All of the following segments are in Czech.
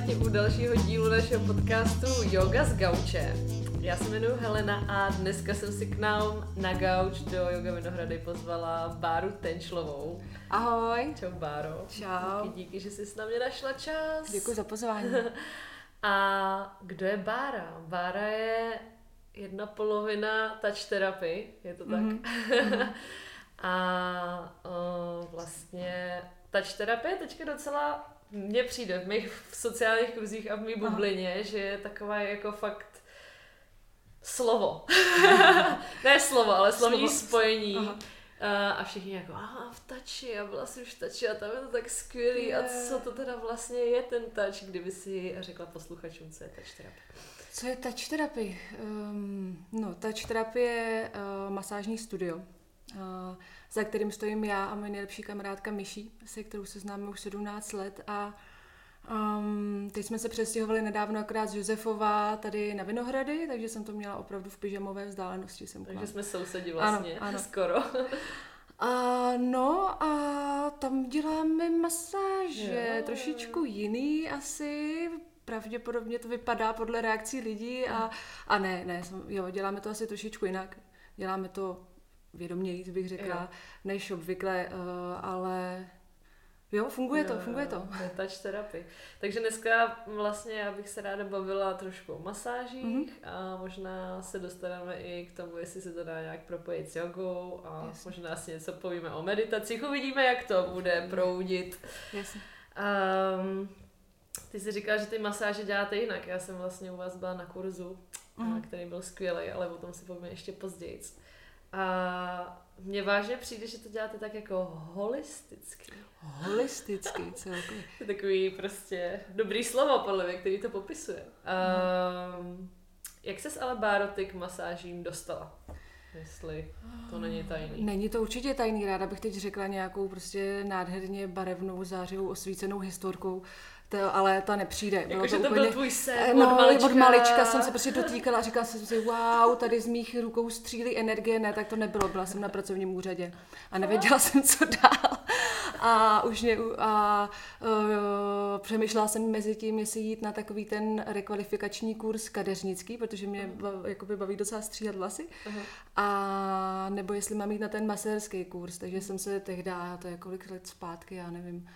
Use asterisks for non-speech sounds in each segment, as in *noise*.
vítáme tě u dalšího dílu našeho podcastu Yoga z gauče. Já se jmenuji Helena a dneska jsem si k nám na gauč do Yoga Vinohrady pozvala Báru Tenčlovou. Ahoj. Čau Báro. Čau. Díky, díky, že jsi na mě našla čas. Děkuji za pozvání. *laughs* a kdo je Bára? Bára je jedna polovina touch therapy, je to tak? Mm-hmm. *laughs* a o, vlastně touch terapie teďka docela mně přijde v mých v sociálních kruzích a v mý bublině, Aha. že je taková jako fakt slovo. *laughs* ne slovo, ale slovní slovo. spojení. Aha. Uh, a všichni jako, aha, v tači, a byla už v tači a tam je to tak skvělý. Je. A co to teda vlastně je ten touch, kdyby si řekla posluchačům, co je touch terapie? Co je touch terapie? Um, no, touch terapie je uh, masážní studio. Uh, za kterým stojím já a moje nejlepší kamarádka Myší, se kterou se známe už 17 let a Um, teď jsme se přestěhovali nedávno akorát z Josefova tady na Vinohrady, takže jsem to měla opravdu v pyžamové vzdálenosti. Jsem takže jsme sousedi vlastně, ano, ano. skoro. A, no a tam děláme masáže, jo. trošičku jiný asi, pravděpodobně to vypadá podle reakcí lidí a, a ne, ne, jo, děláme to asi trošičku jinak. Děláme to vědoměji, bych řekla, jo. než obvykle, uh, ale jo, funguje jo, to, funguje to. To je touch terapie. Takže dneska vlastně já bych se ráda bavila trošku o masážích mm-hmm. a možná se dostaneme i k tomu, jestli se to dá nějak propojit s jogou a Jasně. možná si něco povíme o meditacích, uvidíme, jak to bude proudit. Jasně. Um, ty jsi říkala, že ty masáže děláte jinak. Já jsem vlastně u vás byla na kurzu, mm. který byl skvělý, ale o tom si povíme ještě později. A mně vážně přijde, že to děláte tak jako holisticky. Holisticky, celkově. *laughs* to je takový prostě dobrý slovo, podle mě, který to popisuje. Um, jak ses ale Bároty k masážím dostala? Jestli to není tajný. Není to určitě tajný. Ráda bych teď řekla nějakou prostě nádherně barevnou, zářivou, osvícenou historkou to, ale ta nepřijde. Bylo jako, to, to úplně, byl tvůj sen no, od malička. od malička jsem se prostě dotýkala a říkala jsem si, wow, tady z mých rukou střílí energie. Ne, tak to nebylo, byla jsem na pracovním úřadě a nevěděla jsem, co dál. A už mě, a uh, přemýšlela jsem mezi tím, jestli jít na takový ten rekvalifikační kurz kadeřnický, protože mě uh-huh. jakoby baví docela stříhat vlasy. Uh-huh. A nebo jestli mám jít na ten masérský kurz, takže jsem se tehdy, to je kolik let zpátky, já nevím,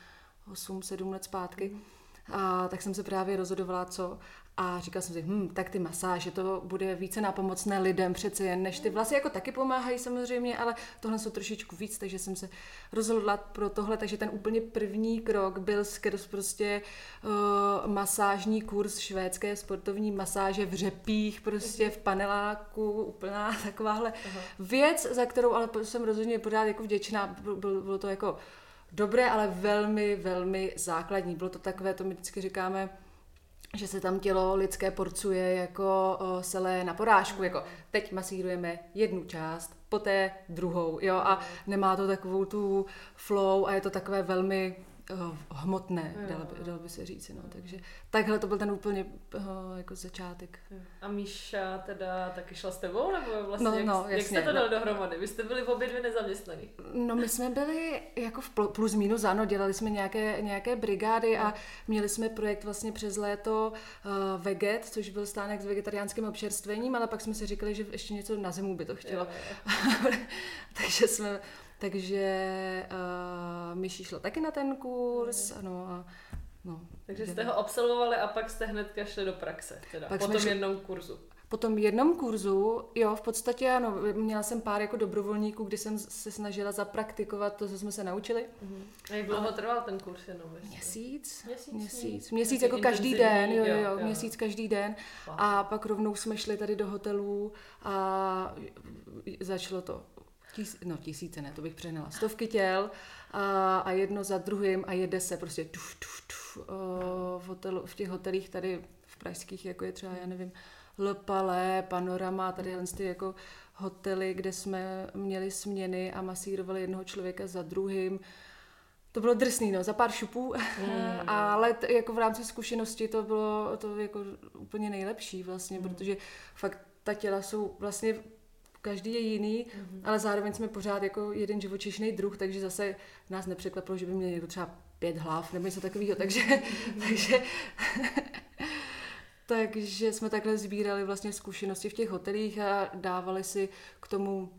8-7 let zpátky, uh-huh a tak jsem se právě rozhodovala, co. A říkala jsem si, hm, tak ty masáže, to bude více nápomocné lidem přece jen, než ty vlasy jako taky pomáhají samozřejmě, ale tohle jsou trošičku víc, takže jsem se rozhodla pro tohle, takže ten úplně první krok byl skrz prostě uh, masážní kurz švédské sportovní masáže v řepích, prostě v paneláku, úplná takováhle Aha. věc, za kterou ale jsem rozhodně pořád jako vděčná, bylo, bylo to jako dobré, ale velmi, velmi základní. Bylo to takové, to my vždycky říkáme, že se tam tělo lidské porcuje jako selé na porážku, jako teď masírujeme jednu část, poté druhou, jo, a nemá to takovou tu flow a je to takové velmi hmotné, jo, dalo, by, dalo by se říct. No. Takže takhle to byl ten úplně uh, jako začátek. A Míša teda taky šla s tebou, nebo vlastně no, jak, no, jak jste to dali no. dohromady? Vy jste byli v obě dvě nezaměstnaný. No my jsme byli jako v plus minus, ano, dělali jsme nějaké, nějaké brigády a měli jsme projekt vlastně přes léto uh, Veget, což byl stánek s vegetariánským občerstvením, ale pak jsme si říkali, že ještě něco na zimu by to chtělo. Jo, jo. *laughs* Takže jsme takže uh, Myši šla taky na ten kurz, ano, a No, takže jste ho absolvovali a pak jste hnedka šli do praxe, teda pak po tom šli... jednom kurzu. Po tom jednom kurzu, jo, v podstatě ano, měla jsem pár jako dobrovolníků, kdy jsem se snažila zapraktikovat to, co jsme se naučili. Uh-huh. A jak dlouho trval ten kurz jenom? Měsíc. Měsíc, měsíc, měsíc jako každý den, jo, jo, jo, jo, měsíc každý den. Wow. A pak rovnou jsme šli tady do hotelů a začalo to Tis, no tisíce ne, to bych přehnala. Stovky těl a, a jedno za druhým a jede se prostě tuf, tuf, tuf, v, hotelu, v těch hotelích tady v pražských, jako je třeba, já nevím, Lepale, Panorama, tady ty jako hotely, kde jsme měli směny a masírovali jednoho člověka za druhým. To bylo drsný, no, za pár šupů, mm. *laughs* ale t, jako v rámci zkušenosti to bylo to jako úplně nejlepší vlastně, mm. protože fakt ta těla jsou vlastně každý je jiný, mm-hmm. ale zároveň jsme pořád jako jeden živočišný druh, takže zase nás nepřekvapilo, že by měl někdo třeba pět hlav nebo něco takového, takže, takže, *laughs* takže jsme takhle sbírali vlastně zkušenosti v těch hotelích a dávali si k tomu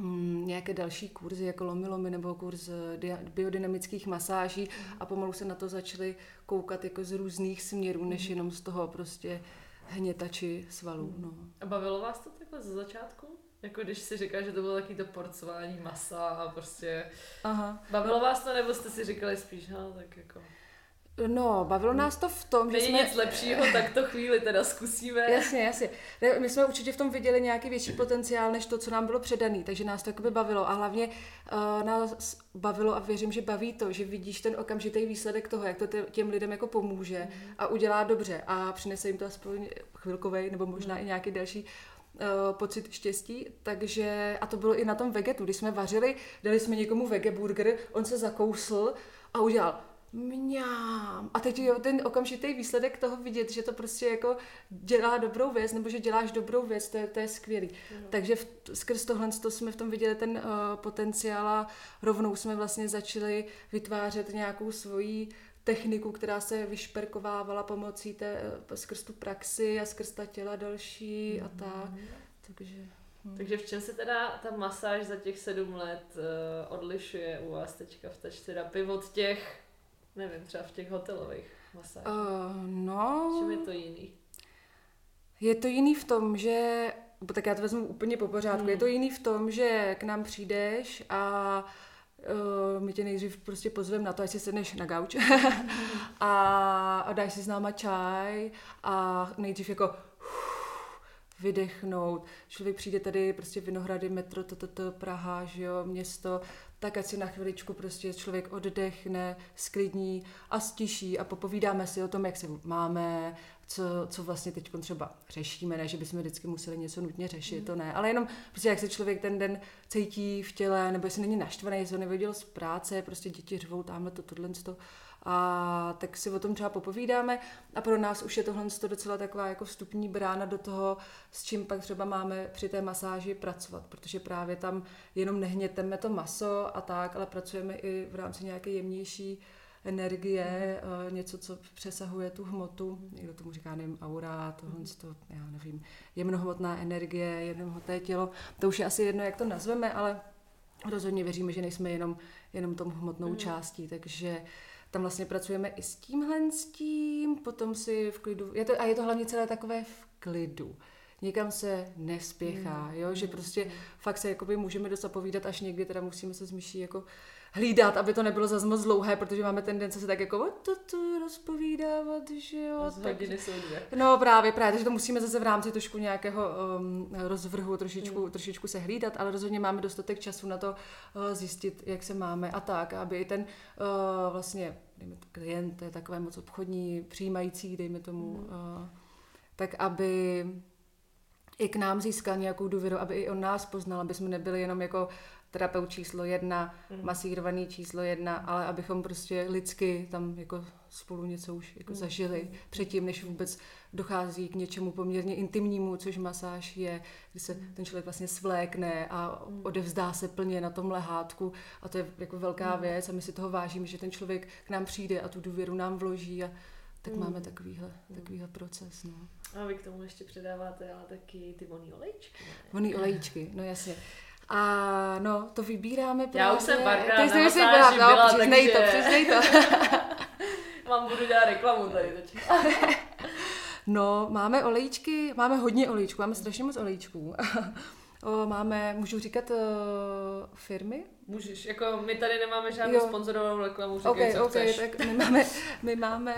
mm, nějaké další kurzy, jako lomy nebo kurz dia- biodynamických masáží mm. a pomalu se na to začali koukat jako z různých směrů, než jenom z toho prostě hnětači svalů. No. A bavilo vás to takhle ze začátku? Jako když si říká, že to bylo taky to porcování masa a prostě... Aha. Bavilo vás to, nebo jste si říkali spíš, no tak jako... No, bavilo nás to v tom, že Není jsme... nic lepšího, tak to chvíli teda zkusíme. Jasně, jasně. My jsme určitě v tom viděli nějaký větší potenciál, než to, co nám bylo předaný, takže nás to jakoby bavilo a hlavně uh, nás bavilo a věřím, že baví to, že vidíš ten okamžitý výsledek toho, jak to těm lidem jako pomůže mm. a udělá dobře a přinese jim to aspoň chvilkovej nebo možná mm. i nějaký další pocit štěstí, takže a to bylo i na tom vegetu, když jsme vařili, dali jsme někomu vegeburger, on se zakousl a udělal mňám. A teď jo, ten okamžitý výsledek toho vidět, že to prostě jako dělá dobrou věc, nebo že děláš dobrou věc, to je, to je skvělý. Mm. Takže v, skrz tohle to jsme v tom viděli ten uh, potenciál a rovnou jsme vlastně začali vytvářet nějakou svoji techniku, která se vyšperkovávala pomocí té, uh, skrz tu praxi a skrz ta těla další mm. a tak. Takže... Hmm. Takže v čem se teda ta masáž za těch sedm let uh, odlišuje u vás teďka v touch terapii od těch Nevím, třeba v těch hotelových masážích. Uh, no. Čím je to jiný? Je to jiný v tom, že, tak já to vezmu úplně po pořádku, hmm. je to jiný v tom, že k nám přijdeš a uh, my tě nejdřív prostě pozveme na to, ať si sedneš na gauč *laughs* a, a dáš si s náma čaj a nejdřív jako *sighs* vydechnout. Člověk přijde tady prostě Vinohrady, metro, to Praha, že jo, město, tak ať si na chviličku prostě člověk oddechne, sklidní a stiší a popovídáme si o tom, jak se máme, co, co vlastně teď třeba řešíme, ne, že bychom vždycky museli něco nutně řešit, mm. to ne, ale jenom prostě jak se člověk ten den cítí v těle, nebo jestli není naštvaný, jestli ho neviděl z práce, prostě děti řvou tamhle to, tohle, to, a tak si o tom třeba popovídáme a pro nás už je tohle docela taková jako vstupní brána do toho, s čím pak třeba máme při té masáži pracovat, protože právě tam jenom nehněteme to maso a tak, ale pracujeme i v rámci nějaké jemnější energie, eh, něco, co přesahuje tu hmotu, někdo tomu říká, nevím, aura, tohle, to, já nevím, jemnohmotná energie, jemnohmotné tělo, to už je asi jedno, jak to nazveme, ale rozhodně věříme, že nejsme jenom, jenom tom hmotnou mm. částí, takže tam vlastně pracujeme i s tímhle s tím, potom si v klidu, je to, a je to hlavně celé takové v klidu. Někam se nespěchá, mm. jo, že prostě fakt se jakoby můžeme dost povídat, až někdy teda musíme se s myší jako hlídat, aby to nebylo zase moc dlouhé, protože máme tendence se tak jako to, to rozpovídávat, že jo. hodiny jsou dvě. No právě, právě, takže to musíme zase v rámci trošku nějakého um, rozvrhu trošičku, mm. trošičku se hlídat, ale rozhodně máme dostatek času na to uh, zjistit, jak se máme a tak, aby i ten uh, vlastně dejme to, klient je takové moc obchodní, přijímající, dejme tomu, mm. uh, tak aby i k nám získal nějakou důvěru, aby i on nás poznal, aby jsme nebyli jenom jako terapeut číslo jedna, mm. masírovaný číslo jedna, ale abychom prostě lidsky tam jako spolu něco už jako mm. zažili předtím, než vůbec dochází k něčemu poměrně intimnímu, což masáž je, kdy se mm. ten člověk vlastně svlékne a mm. odevzdá se plně na tom lehátku a to je jako velká mm. věc a my si toho vážíme, že ten člověk k nám přijde a tu důvěru nám vloží a tak mm. máme takovýhle, mm. takovýhle proces. No. A vy k tomu ještě předáváte ale taky ty voný olejčky. Voný olejčky, no jasně. A no, to vybíráme právě. Já už jsem párkrát Ty na masáži byla, no, byla, přiznej takže... to, přiznej to. *laughs* Mám budu dělat reklamu tady teď. *laughs* no, máme olejčky, máme hodně olejčků, máme strašně moc olejčků. *laughs* Máme, můžu říkat uh, firmy? Můžeš, jako my tady nemáme žádnou sponzorovanou reklamu, říkej, okay, co okay, chceš. tak my máme, my máme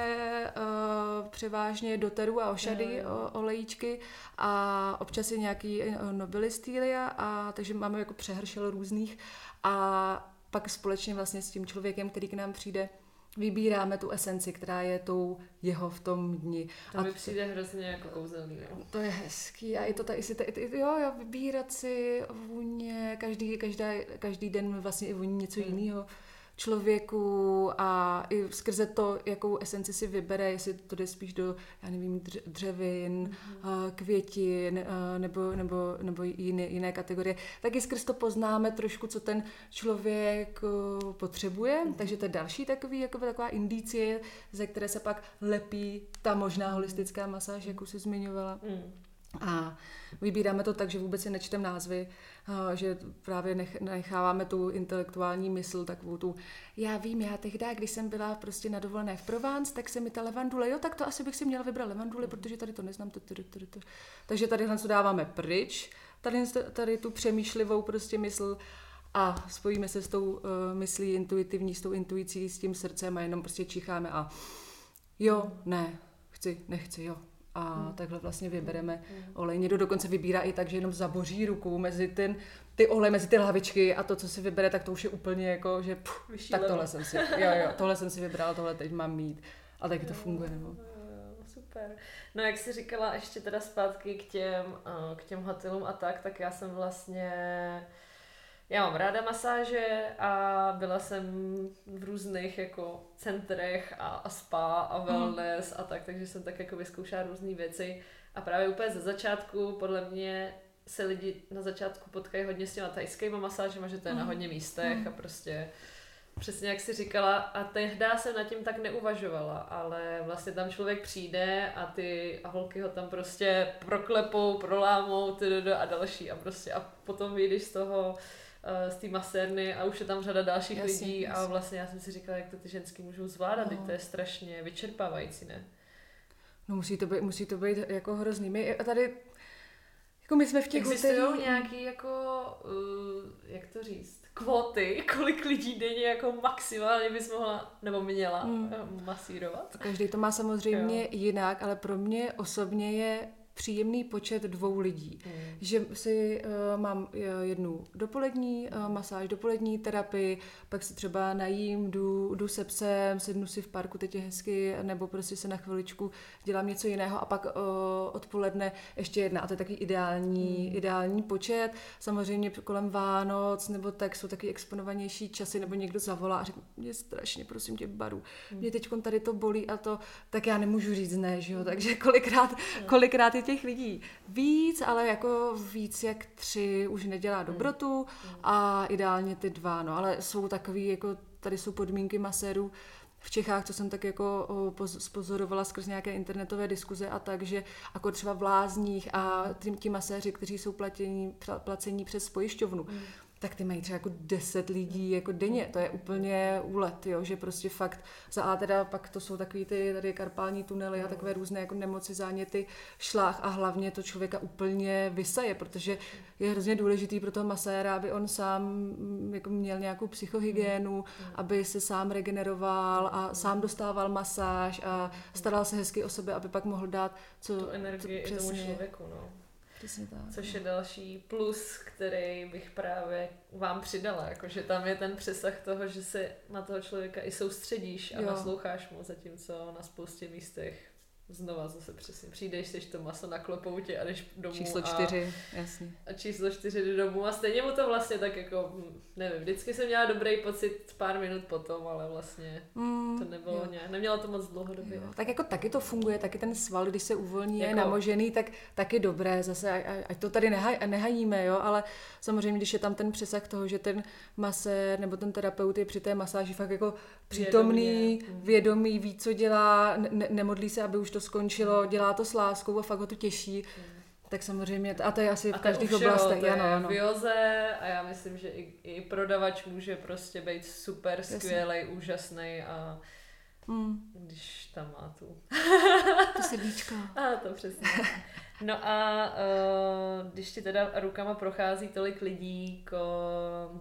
uh, převážně doteru a ošady no, o, olejíčky a občas i nějaký uh, nobilistýlia, a takže máme jako přehršel různých a pak společně vlastně s tím člověkem, který k nám přijde, vybíráme tu esenci, která je tou jeho v tom dni. To mi přijde hrozně jako kouzelný. Jo. To je hezký a i to tady, si jo, jo, vybírat si vůně, každý, každá, každý den vlastně i voní něco mm. jiného. Člověku a i skrze to, jakou esenci si vybere, jestli to jde spíš do, já nevím, dřevin, mm-hmm. květin nebo, nebo, nebo jiné, jiné kategorie, tak i skrz to poznáme trošku, co ten člověk potřebuje. Mm-hmm. Takže to je další takový, jako taková indicie, ze které se pak lepí ta možná holistická masáž, jak už jsi zmiňovala. Mm. A vybíráme to tak, že vůbec si nečtem názvy, že právě necháváme tu intelektuální mysl, takovou tu, já vím, já tehdy, když jsem byla prostě na dovolené v Provence, tak se mi ta levandule, jo, tak to asi bych si měla vybrat levanduli, protože tady to neznám. Takže tady to dáváme pryč, tady, tady tu přemýšlivou prostě mysl a spojíme se s tou uh, myslí intuitivní, s tou intuicí, s tím srdcem a jenom prostě čicháme a jo, ne, chci, nechci, jo, a hmm. takhle vlastně vybereme hmm. olej. Někdo dokonce vybírá i tak, že jenom zaboří ruku mezi ten, ty olej, mezi ty hlavičky a to, co si vybere, tak to už je úplně jako, že pff, tak tohle jsem si, jo, jo, *laughs* tohle jsem si vybrala, tohle teď mám mít. A taky to funguje, nebo? Super. No jak jsi říkala ještě teda zpátky k těm, k těm hotelům a tak, tak já jsem vlastně já mám ráda masáže a byla jsem v různých jako centrech a, a spa a mhm. wellness mm. a tak, takže jsem tak jako vyzkoušela různé věci a právě úplně ze začátku podle mě se lidi na začátku potkají hodně s těma tajskýma masážema, že to je mm. na mhm. hodně místech mm. a prostě přesně jak jsi říkala a tehdy jsem nad tím tak neuvažovala, ale vlastně tam člověk přijde a ty a holky ho tam prostě proklepou, prolámou ty a další a prostě a potom vyjdeš z toho z té masérny a už je tam řada dalších jasně, lidí jasně. a vlastně já jsem si říkala, jak to ty ženský můžou zvládat, no. to je strašně vyčerpávající, ne? No musí to být, musí to být jako hrozný. My tady, jako my jsme v těch Existují hotelí... nějaký jako, uh, jak to říct, kvóty, *laughs* kolik lidí denně jako maximálně bys mohla, nebo měla hmm. masírovat? Každý to má samozřejmě jo. jinak, ale pro mě osobně je příjemný počet dvou lidí. Mm. Že si uh, mám uh, jednu dopolední uh, masáž, dopolední terapii, pak si třeba najím, jdu, jdu se psem, sednu si v parku, teď je hezky, nebo prostě se na chviličku dělám něco jiného a pak uh, odpoledne ještě jedna. A to je taky ideální, mm. ideální počet. Samozřejmě kolem Vánoc, nebo tak jsou taky exponovanější časy, nebo někdo zavolá a řekne, mě strašně, prosím tě, baru. Mm. Mě teď tady to bolí a to, tak já nemůžu říct ne, že jo? Takže kolikrát, kolikrát je těch lidí víc, ale jako víc jak tři už nedělá hmm. dobrotu a ideálně ty dva, no, ale jsou takový, jako tady jsou podmínky masérů, v Čechách, co jsem tak jako spozorovala skrz nějaké internetové diskuze a tak, že jako třeba v Lázních a ti maséři, kteří jsou placení, placení přes pojišťovnu, mm tak ty mají třeba jako 10 lidí jako denně, to je úplně úlet, jo, že prostě fakt za A teda pak to jsou takový ty tady karpální tunely a takové různé jako nemoci, záněty, šlách a hlavně to člověka úplně vysaje, protože je hrozně důležitý pro toho maséra, aby on sám mm, jako měl nějakou psychohygienu, aby se sám regeneroval a sám dostával masáž a staral se hezky o sebe, aby pak mohl dát co... Tu energii to, přesně, tomu člověku, no. Přesně tak. Což je další plus, který bych právě vám přidala, jakože tam je ten přesah toho, že se na toho člověka i soustředíš a jo. nasloucháš mu, zatímco na spoustě místech znova zase přesně přijdeš, seš to maso na klopoutě a jdeš domů. Číslo čtyři, a, jasně. A číslo čtyři jde domů a stejně mu to vlastně tak jako, hm, nevím, vždycky jsem měla dobrý pocit pár minut potom, ale vlastně mm, to nebylo jo. nějak, neměla to moc dlouhodobě. Jo. Tak jako taky to funguje, taky ten sval, když se uvolní, jako, je namožený, tak taky dobré, zase ať to tady nehaj, nehajíme, jo, ale samozřejmě, když je tam ten přesah toho, že ten masér nebo ten terapeut je při té masáži fakt jako přítomný, vědomý, vědomý ví, co dělá, ne, nemodlí se, aby už to skončilo, dělá to s láskou a fakt ho to těší. Mm. Tak samozřejmě, a to je asi v každých oblastech. To je ano. v joze a já myslím, že i, i prodavač může prostě být super skvělý, úžasný a mm. když tam má tu... to srdíčko. *laughs* a to přesně. No a uh, když ti teda rukama prochází tolik lidí, ko,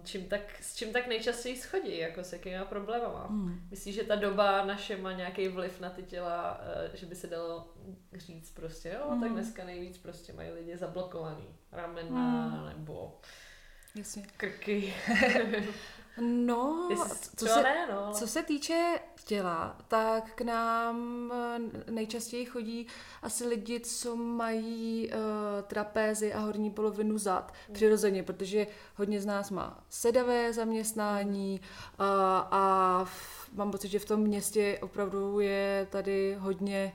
čím tak, s čím tak nejčastěji schodí, jako s jakýma problémama? Mm. Myslíš, že ta doba naše má nějaký vliv na ty těla, uh, že by se dalo říct prostě, jo, mm. tak dneska nejvíc prostě mají lidi zablokovaný ramena mm. nebo Jasně. krky. *laughs* No, co se, ne, no. co se týče těla, tak k nám eh, nejčastěji chodí asi lidi, co mají uh, trapézy a horní polovinu zad přirozeně, protože hodně z nás má sedavé zaměstnání uh, a v, mám pocit, že v tom městě opravdu je tady hodně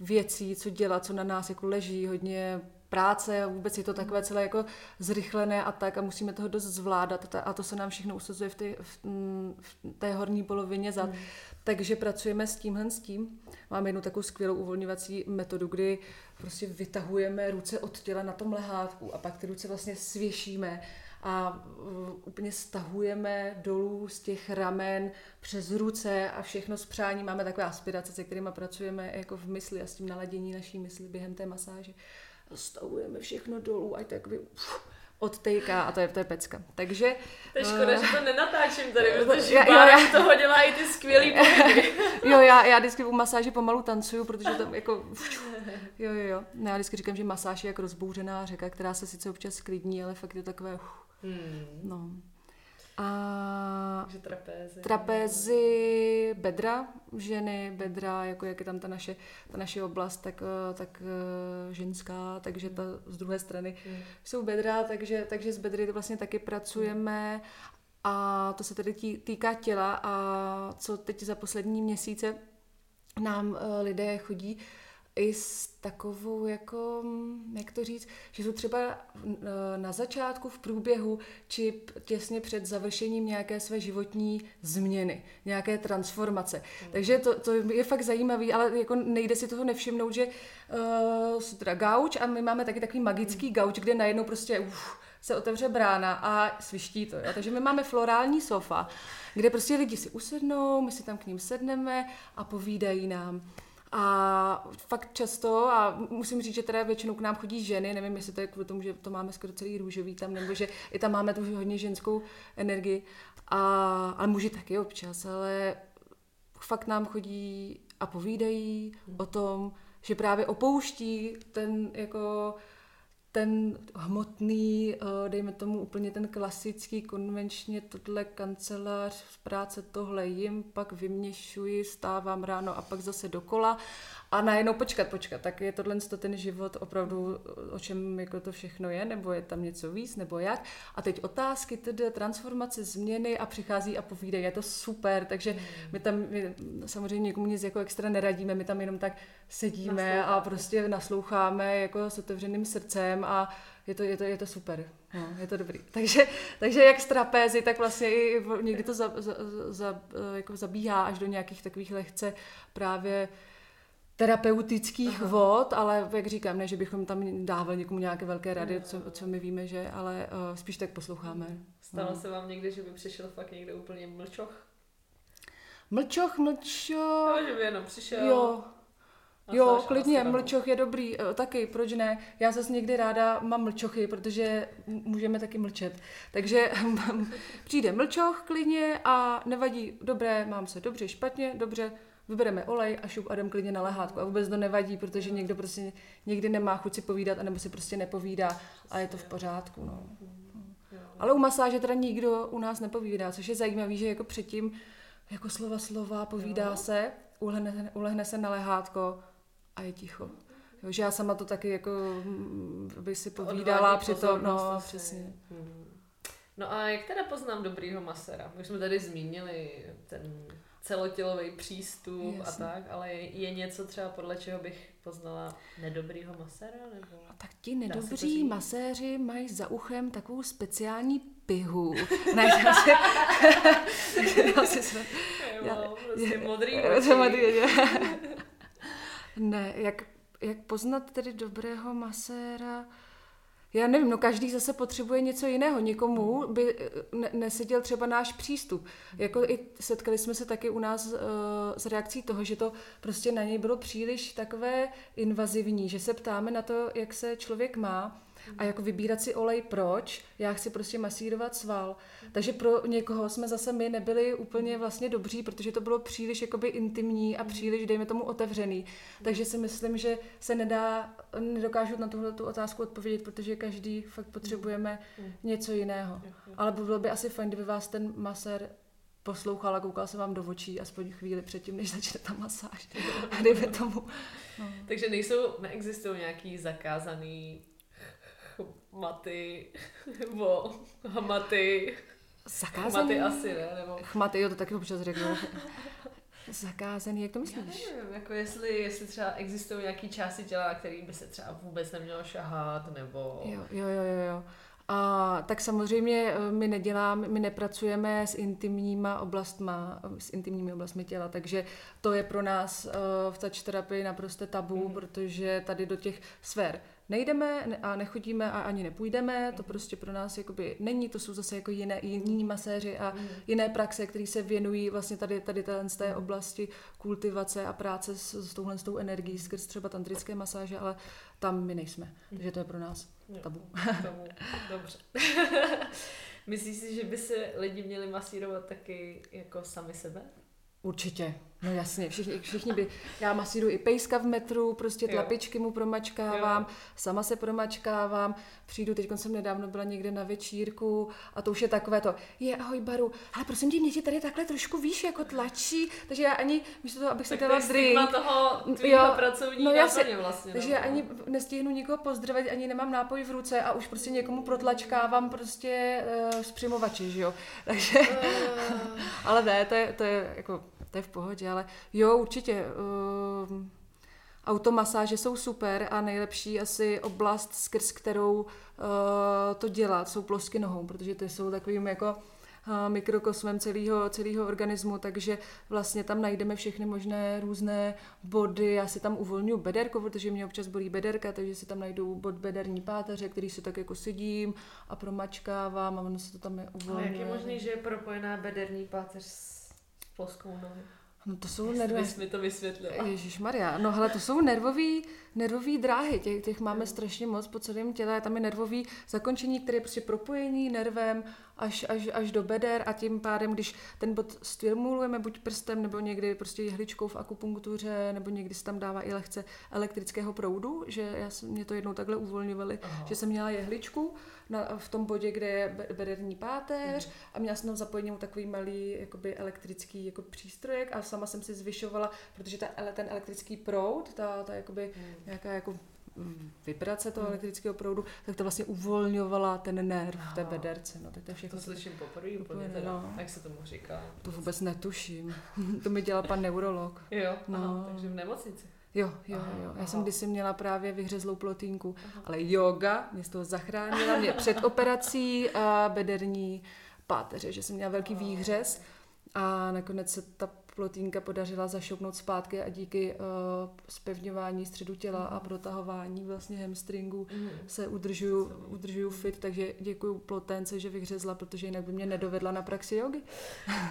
věcí, co dělat, co na nás jako leží, hodně práce a vůbec je to takové celé jako zrychlené a tak a musíme toho dost zvládat a to se nám všechno usazuje v, té, v, mm, v té horní polovině zad. Mm. Takže pracujeme s tímhle s tím. Máme jednu takovou skvělou uvolňovací metodu, kdy prostě vytahujeme ruce od těla na tom lehátku a pak ty ruce vlastně svěšíme a úplně stahujeme dolů z těch ramen přes ruce a všechno s přání. Máme takové aspirace, se kterými pracujeme jako v mysli a s tím naladění naší mysli během té masáže. A stahujeme všechno dolů, ať tak vy uf, odtejká a to je, to je pecka. Takže... To je škoda, že to nenatáčím tady, protože Já- já- já- toho dělá i ty skvělý pohyby. *laughs* Jo, já, já vždycky u masáže pomalu tancuju, protože tam jako... Jo, jo, jo. No, já vždycky říkám, že masáž je jako rozbouřená řeka, která se sice občas sklidní, ale fakt je to takové... Hmm. No. A Takže trapézy. trapézy, bedra ženy, bedra, jako jak je tam ta naše, ta naše oblast, tak, eh, tak eh, ženská, takže ta z druhé strany Hmm. jsou bedra, takže, takže s bedry vlastně taky pracujeme a to se tedy tí, týká těla a co teď za poslední měsíce nám eh, lidé chodí i s takovou, jako, hm, jak to říct, že jsou třeba eh, na začátku, v průběhu, či těsně před završením nějaké své životní změny, nějaké transformace. Takže to, to je fakt zajímavý, ale jako nejde si toho nevšimnout, že uh, jsou teda gauč a my máme taky takový magický gauč, kde najednou prostě uf, se otevře brána a sviští to. Jo? Takže my máme florální sofa, kde prostě lidi si usednou, my si tam k ním sedneme a povídají nám. A fakt často, a musím říct, že teda většinou k nám chodí ženy, nevím, jestli to je kvůli tomu, že to máme skoro celý růžový tam, nebo že i tam máme tu hodně ženskou energii, a, ale muži taky občas, ale fakt nám chodí a povídají o tom, že právě opouští ten jako ten hmotný, eh, dejme tomu úplně ten klasický, konvenčně tohle kancelář, práce tohle jim, pak vyměšuji, stávám ráno a pak zase dokola a najednou počkat, počkat, tak je tohle to ten život opravdu, o čem jako to všechno je, nebo je tam něco víc, nebo jak. A teď otázky, tedy transformace, změny a přichází a povídají, je to super, takže my tam my, samozřejmě někomu nic jako extra neradíme, my tam jenom tak sedíme a Nasloucháte. prostě nasloucháme jako s otevřeným srdcem a je to, je to, je to super. No, je to dobrý. Takže, takže jak z trapézy, tak vlastně i někdy to za, za, za, jako zabíhá až do nějakých takových lehce právě terapeutických Aha. vod, ale jak říkám, ne, že bychom tam dávali někomu nějaké velké rady, co, co my víme, že, ale uh, spíš tak posloucháme. Stalo No. se vám někdy, že by přišel fakt někde úplně mlčoch? Mlčoch, mlčoch, Jo, že by jenom přišel. jo, Jo, klidně, mlčoch je dobrý, eh, taky, proč ne? Já zase někdy ráda mám mlčochy, protože můžeme taky mlčet. Takže *laughs* přijde mlčoch klidně a nevadí, dobré, mám se dobře, špatně, dobře, vybereme olej a šup a jdem klidně na lehátko. A vůbec to nevadí, protože někdo prostě někdy nemá chuť si povídat, anebo si prostě nepovídá a je to v pořádku. No. Ale u masáže teda nikdo u nás nepovídá, což je zajímavé, že jako předtím jako slova slova povídá Jo. se, ulehne, ulehne se na lehátko a je ticho. Jo, že já sama to taky jako mm, by si povídala přitom, no asi. přesně. Hmm. No a jak teda poznám dobrýho masera? My jsme tady zmínili ten celotělový přístup Jasně. a tak, ale je, je něco třeba podle čeho bych poznala nedobrýho masera? Nebo... A tak ti se nedobří maséři mají za uchem takovou speciální pihu. *laughs* ne, *laughs* já si, já si Já- Jo, prostě je- modrý oči. modrý. *laughs* Ne, jak, jak poznat tedy dobrého maséra? Já nevím, no každý zase potřebuje něco jiného. Někomu by eh, ne, neseděl třeba náš přístup. Jako i setkali jsme se taky u nás uh, s reakcí toho, že to prostě na něj bylo příliš takové invazivní, že se ptáme na to, jak se člověk má. A jako vybírat si olej proč, já chci prostě masírovat sval. Takže pro někoho jsme zase my nebyli úplně vlastně dobří, protože to bylo příliš jakoby intimní a příliš, dejme tomu, otevřený. Takže si myslím, že se nedá, nedokážu na tuhle tu otázku odpovědět, protože každý fakt potřebujeme něco jiného. Ale bylo by asi fajn, kdyby vás ten masér poslouchal a koukal se vám do očí aspoň chvíli předtím, než začne ta masáž. A dejme tomu. No. Takže nejsou, neexistují nějaký zakázaný chmaty, nebo hamaty. Zakázaný? Chmaty asi ne, nebo... Chmaty, jo, to taky občas řeknu. Zakázaný, jak to myslíš? Já nevím, jako jestli, jestli třeba existují nějaké části těla, na který by se třeba vůbec nemělo šahat, nebo... Jo, jo, jo, jo. jo. A tak samozřejmě eh, my neděláme, my nepracujeme s intimníma oblastma, s intimními oblastmi těla, takže to je pro nás uh, v touch terapii naprosto tabu, mm. protože tady do těch sfér nejdeme a nechodíme a ani nepůjdeme, to prostě pro nás jakoby není, to jsou zase jako jiné, jiní maséři a mm. jiné praxe, které se věnují vlastně tady, tady z té oblasti kultivace a práce s, s touhle s tou energií skrz třeba tantrické masáže, ale tam my nejsme, takže to je pro nás tabu. Tomu, dobře. *laughs* Myslíš si, že by se lidi měli masírovat taky jako sami sebe? Určitě. No jasně, všichni, všichni by, já masíruji i pejska v metru, prostě tlapičky mu promačkávám, jo. sama se promačkávám, přijdu, teď jsem nedávno byla někde na večírku a to už je takové to, je ahoj baru, ale prosím tě, mě tě tady takhle trošku víš, jako tlačí, takže já ani, místo toho, abych se dala drink. toho jo, no jasně, vlastně. Takže no. já ani nestihnu nikoho pozdravit, ani nemám nápoj v ruce a už prostě někomu protlačkávám prostě uh, z přimovače, že jo. Takže, uh. *laughs* ale ne, to je, to je jako to je v pohodě, ale jo, určitě. Uh, automasáže jsou super a nejlepší asi oblast, skrz kterou uh, to dělat, jsou plosky nohou, protože ty jsou takovým jako uh, mikrokosmem celého, celého organismu, takže vlastně tam najdeme všechny možné různé body. Já si tam uvolňuji bederko, protože mě občas bolí bederka, takže si tam najdu bod bederní páteře, který si tak jako sedím a promačkávám a ono se to tam uvolňuje. A jak je možný, že je propojená bederní páteř s ploskou nohy. No to jsou nervové... mi to vysvětlila. Ježíš Maria. No hele, to jsou nervový, nervový dráhy, těch, těch máme mm. strašně moc po celém těle. Tam je nervový zakončení, které je prostě propojení nervem až, až, až do beder a tím pádem, když ten bod stimulujeme buď prstem nebo někdy prostě jehličkou v akupunktuře nebo někdy se tam dává i lehce elektrického proudu, že já jsem, mě to jednou takhle uvolňovali, Aha. že jsem měla jehličku na, v tom bodě, kde je bederní páteř mhm. a měla jsem tam zapojení takový malý jakoby elektrický jako přístrojek a sama jsem si zvyšovala, protože ta, ten elektrický proud, ta, ta jakoby mm. nějaká jako vibrace toho mm. elektrického proudu, tak to vlastně uvolňovala ten nerv v té bederce. No, to, je všechno to slyším poprvé úplně, teda, no. jak se tomu říká. To vůbec netuším. *laughs* to mi dělal pan neurolog. Jo, no. aha, takže v nemocnici. Jo, jo, jo. Já aha. jsem kdysi měla právě vyhřezlou plotínku, aha. ale yoga mě z toho zachránila. Mě před operací a bederní páteře, že jsem měla velký výhřez a nakonec se ta plotínka podařila zašoupnout zpátky a díky uh, spevňování středu těla a protahování vlastně hamstringu mm. se udržuju, udržuju fit, takže děkuji plotence, že vyhřezla, protože jinak by mě nedovedla na praxi jogy.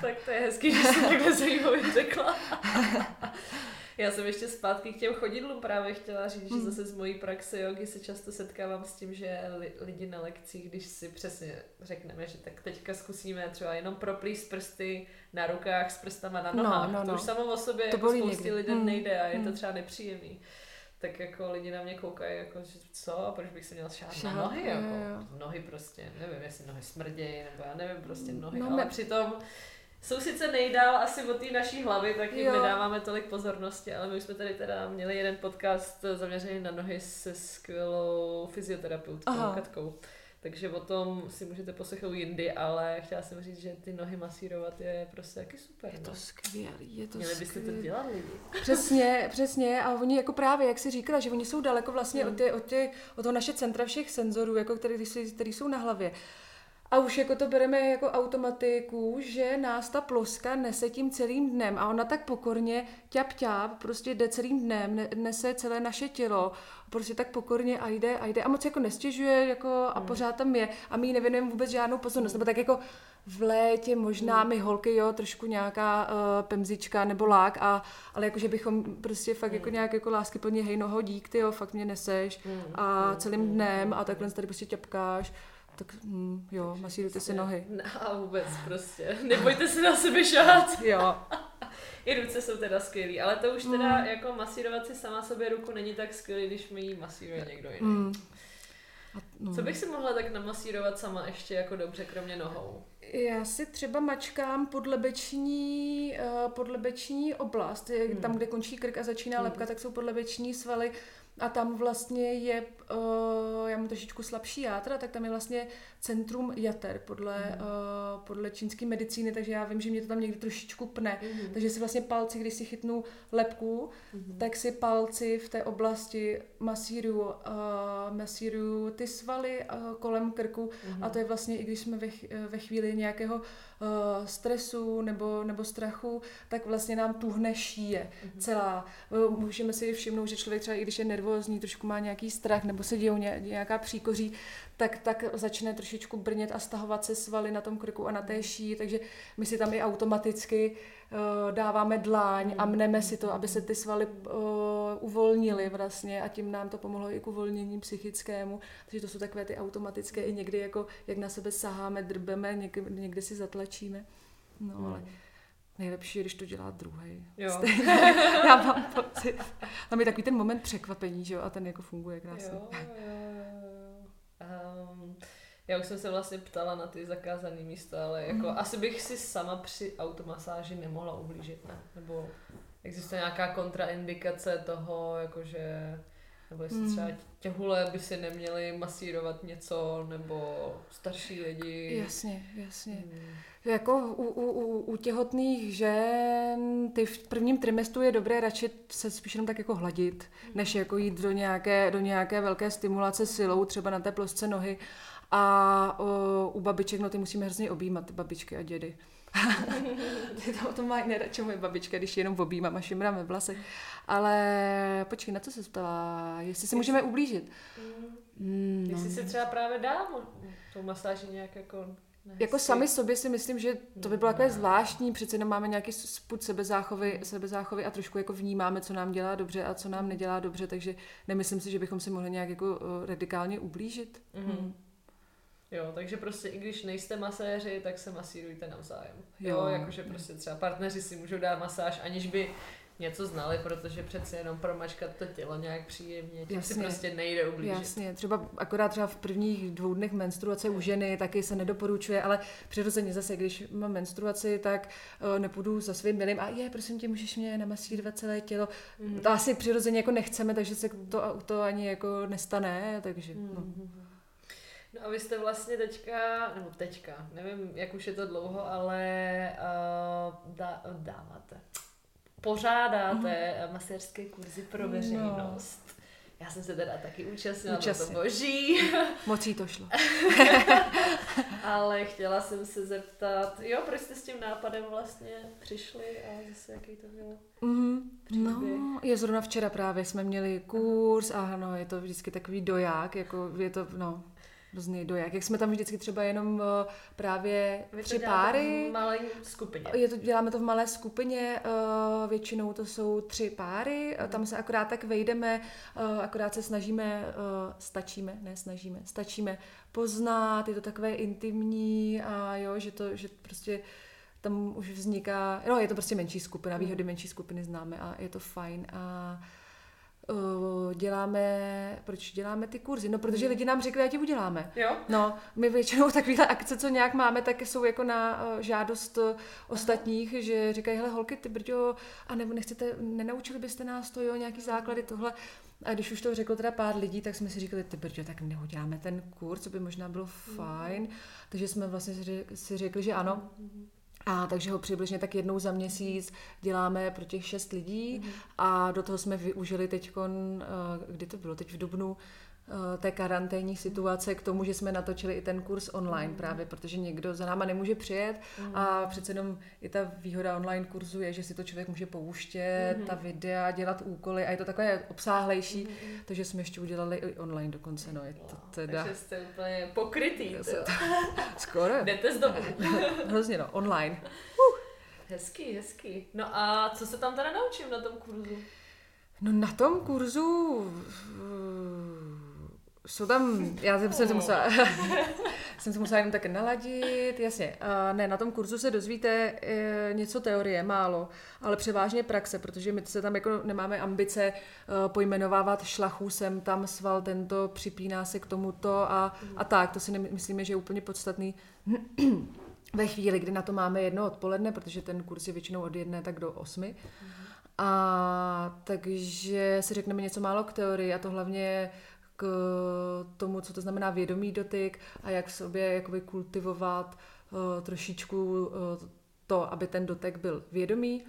tak to je hezký, že jsi takhle zajímavě řekla. *laughs* Já jsem ještě zpátky k těm chodidlům právě chtěla říct, že hmm. zase z mojí praxe jogy se často setkávám s tím, že lidi na lekcích, když si přesně řekneme, že tak teďka zkusíme třeba jenom proplíst prsty na rukách s prstama na no, nohách. No, no, no. To už samo o sobě to jako spoustě lidem hmm. nejde a je to hmm. třeba nepříjemný tak jako lidi na mě koukají, jako, že co, a proč bych se měl šát na nohy, jako, nohy prostě, nevím, jestli nohy smrdějí, nebo já nevím, prostě nohy, no, ale přitom jsou sice nejdál asi od té naší hlavy, tak jim nedáváme tolik pozornosti, ale my jsme tady teda měli jeden podcast zaměřený na nohy se skvělou fyzioterapeutkou Katkou. Takže o tom si můžete poslechnout jindy, ale chtěla jsem říct, že ty nohy masírovat je prostě taky super. Je to no. skvělý, je to Měli byste skvělý. to dělat lidi. *laughs* Přesně, přesně. A oni jako právě, jak si říkala, že oni jsou daleko vlastně mm. od, tě, od, tě, od toho naše centra všech senzorů, jako který, který jsou na hlavě. A už jako to bereme jako automatiku, že nás ta ploska nese tím celým dnem a ona tak pokorně ťap ťap prostě jde celým dnem, nese celé naše tělo, prostě tak pokorně a jde a jde a moc jako nestěžuje jako a hmm. pořád tam je a my jí nevěnujeme vůbec žádnou pozornost, nebo tak jako v létě možná hmm. my holky, jo, trošku nějaká uh, pemzička nebo lák, a, ale jakože bychom prostě fakt jako hmm. jako nějak jako lásky plně hej noho, dík, ty jo, fakt mě neseš hmm. a hmm. celým dnem a takhle tady prostě ťapkáš tak hm, jo, masírujte si nohy. No, a vůbec prostě. Nebojte se na sebe šát. *laughs* jo. *laughs* I ruce jsou teda skvělý, ale to už teda mm. jako masírovat si sama sobě ruku není tak skvělý, když mi ji masíruje někdo jiný. Mm. A, no. Co bych si mohla tak namasírovat sama ještě jako dobře, kromě nohou? Já si třeba mačkám podlebeční, uh, podlebeční oblast, hmm. tam, kde končí krk a začíná hmm. lepka, tak jsou podlebeční svaly a tam vlastně je, uh, já mám trošičku slabší játra, tak tam je vlastně centrum jater podle, mm. uh, podle čínské medicíny, takže já vím, že mě to tam někdy trošičku pne. Mm. Takže si vlastně palci, když si chytnu lepku, mm. tak si palci v té oblasti masíruju, uh, masíruju ty svaly uh, kolem krku mm. a to je vlastně, i když jsme ve, ve chvíli nějakého uh, stresu nebo, nebo strachu, tak vlastně nám tuhne šíje mm. celá. Můžeme si všimnout, že člověk třeba i když je nervózní, trošku má nějaký strach nebo se dějou nějaká příkoří, tak, tak začne trošičku brnět a stahovat se svaly na tom krku a na té šíji, takže my si tam i automaticky uh, dáváme dláň a mneme si to, aby se ty svaly uh, uvolnily vlastně a tím nám to pomohlo i k uvolnění psychickému, takže to jsou takové ty automatické i někdy jako, jak na sebe saháme, drbeme, někdy, někdy si zatlačíme. No, ale Nejlepší je, když to dělá druhý. *laughs* Já mám pocit. Tam je takový ten moment překvapení, že jo, a ten jako funguje krásně. Jo, jo. Um, já už jsem se vlastně ptala na ty zakázané místa, ale jako mm. asi bych si sama při automasáži nemohla ublížit, ne? Nebo existuje nějaká kontraindikace toho, jakože nebo jestli třeba mhm. těhule by si neměli masírovat něco, nebo starší lidi. Jasně, jasně. Hmm. Jako u, u, u, u těhotných žen, ty v prvním trimestru je dobré radši se spíš jenom tak jako hladit, než jako jít do nějaké, do nějaké velké stimulace silou, třeba na té plosce nohy. A o, u babiček, no ty musíme hrozně objímat, babičky a dědy. ty *laughs* to o tom mají nejradši moje babička, když jenom objímám a šimrám ve vlasech. Ale počkej, na co se ptala? Jestli si můžeme ublížit. Mm, no. Jestli si třeba právě dá tou masáži nějak jako ne, jako sami sobě si myslím, že to by bylo takové zvláštní, přece jenom máme nějaký spud sebezáchovy, sebezáchovy a trošku jako vnímáme, co nám dělá dobře a co nám nedělá dobře, takže nemyslím si, že bychom si mohli nějak jako radikálně ublížit. Mm-hmm. Jo, takže prostě i když nejste maséři, tak se masírujte navzájem. Jo, jo jakože prostě třeba partneři si můžou dát masáž, aniž by něco znali, protože přece jenom promačkat to tělo nějak příjemně, tím si prostě nejde ublížit. Jasně, třeba akorát třeba v prvních dvou dnech menstruace u ženy taky se nedoporučuje, ale přirozeně zase, když mám menstruaci, tak uh, nepůjdu za svým milým a je, prosím tě, můžeš mě namasírovat celé tělo. Mm-hmm. To asi přirozeně jako nechceme, takže se to, to ani jako nestane, takže mm-hmm. no. No a vy jste vlastně teďka, nebo teďka, nevím, jak už je to dlouho, ale uh, dá, dáváte, pořádáte mm-hmm. masérské kurzy pro no. veřejnost. No. Já jsem se teda taky účastnila, Účastně. to boží. *laughs* Mocí to šlo. *laughs* Ale chtěla jsem se zeptat, jo, proč jste s tím nápadem vlastně přišli a zase jaký to bylo? Mm, no, je zrovna včera právě jsme měli kurz a ano, je to vždycky takový doják, jako je to, no, různý dojak. Jak jsme tam vždycky třeba jenom uh, právě Vy tři páry. v malé skupině. Je to, děláme to v malé skupině, uh, většinou to jsou tři páry, mm. tam se akorát tak vejdeme, akorát se snažíme, stačíme, ne snažíme, stačíme poznat, je to takové intimní a jo, že to, že prostě tam už vzniká, no je to prostě menší skupina, mhm. výhody menší skupiny známe a je to fajn a uh, děláme, proč děláme ty kurzy? No, protože lidi nám řekli, ať ti uděláme. Jo? No, my většinou *laughs* takovéhle akce, co nějak máme, tak jsou jako na uh, žádost uh, ostatních, že říkají, hele holky, ty brďo, a nebo nechcete, nenaučili byste nás to, jo, nějaký základy, tohle. A když už to řeklo teda pár lidí, tak jsme si říkali, ty brďo, tak neuděláme ten kurz, co by možná bylo fajn. Mm. Takže jsme vlastně si řekli, že ano. Mm. A takže ho přibližně tak jednou za měsíc děláme pro těch šest lidí mm. a do toho jsme využili teď, eh, kdy to bylo, teď v Dubnu, té karanténní situace k tomu, že jsme natočili i ten kurz online mm. právě, protože někdo za náma nemůže přijet mm. a přece jenom i ta výhoda online kurzu je, že si to člověk může pouštět, mm. ta videa, dělat úkoly a je to takové obsáhlejší, mm. takže jsme ještě udělali i online dokonce, no je to teda... Takže jste úplně pokrytý, *laughs* Skoro. Jdete z dobu. *laughs* Hrozně no, online. Uh. Hezký, hezký. No a co se tam teda naučím na tom kurzu? No na tom kurzu jsou tam, já jsem se musela, *laughs* jsem se musela jenom tak naladit, jasně. A ne, na tom kurzu se dozvíte e, něco teorie, málo, ale převážně praxe, protože my se tam jako nemáme ambice e, pojmenovávat šlachů sem, tam sval, tento připíná se k tomuto a, a tak. To si nemyslíme, že je úplně podstatný *clears throat* ve chvíli, kdy na to máme jedno odpoledne, protože ten kurz je většinou od jedné tak do osmi. A takže si řekneme něco málo k teorii a to hlavně k tomu, co to znamená vědomý dotyk a jak v sobě jakoby kultivovat uh, trošičku uh, to, aby ten dotek byl vědomý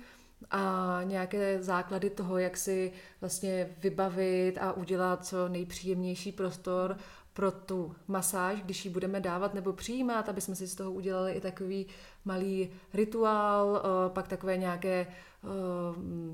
a nějaké základy toho, jak si vlastně vybavit a udělat co nejpříjemnější prostor pro tu masáž, když ji budeme dávat nebo přijímat, aby jsme si z toho udělali i takový malý rituál, eh, pak takové nějaké Eh,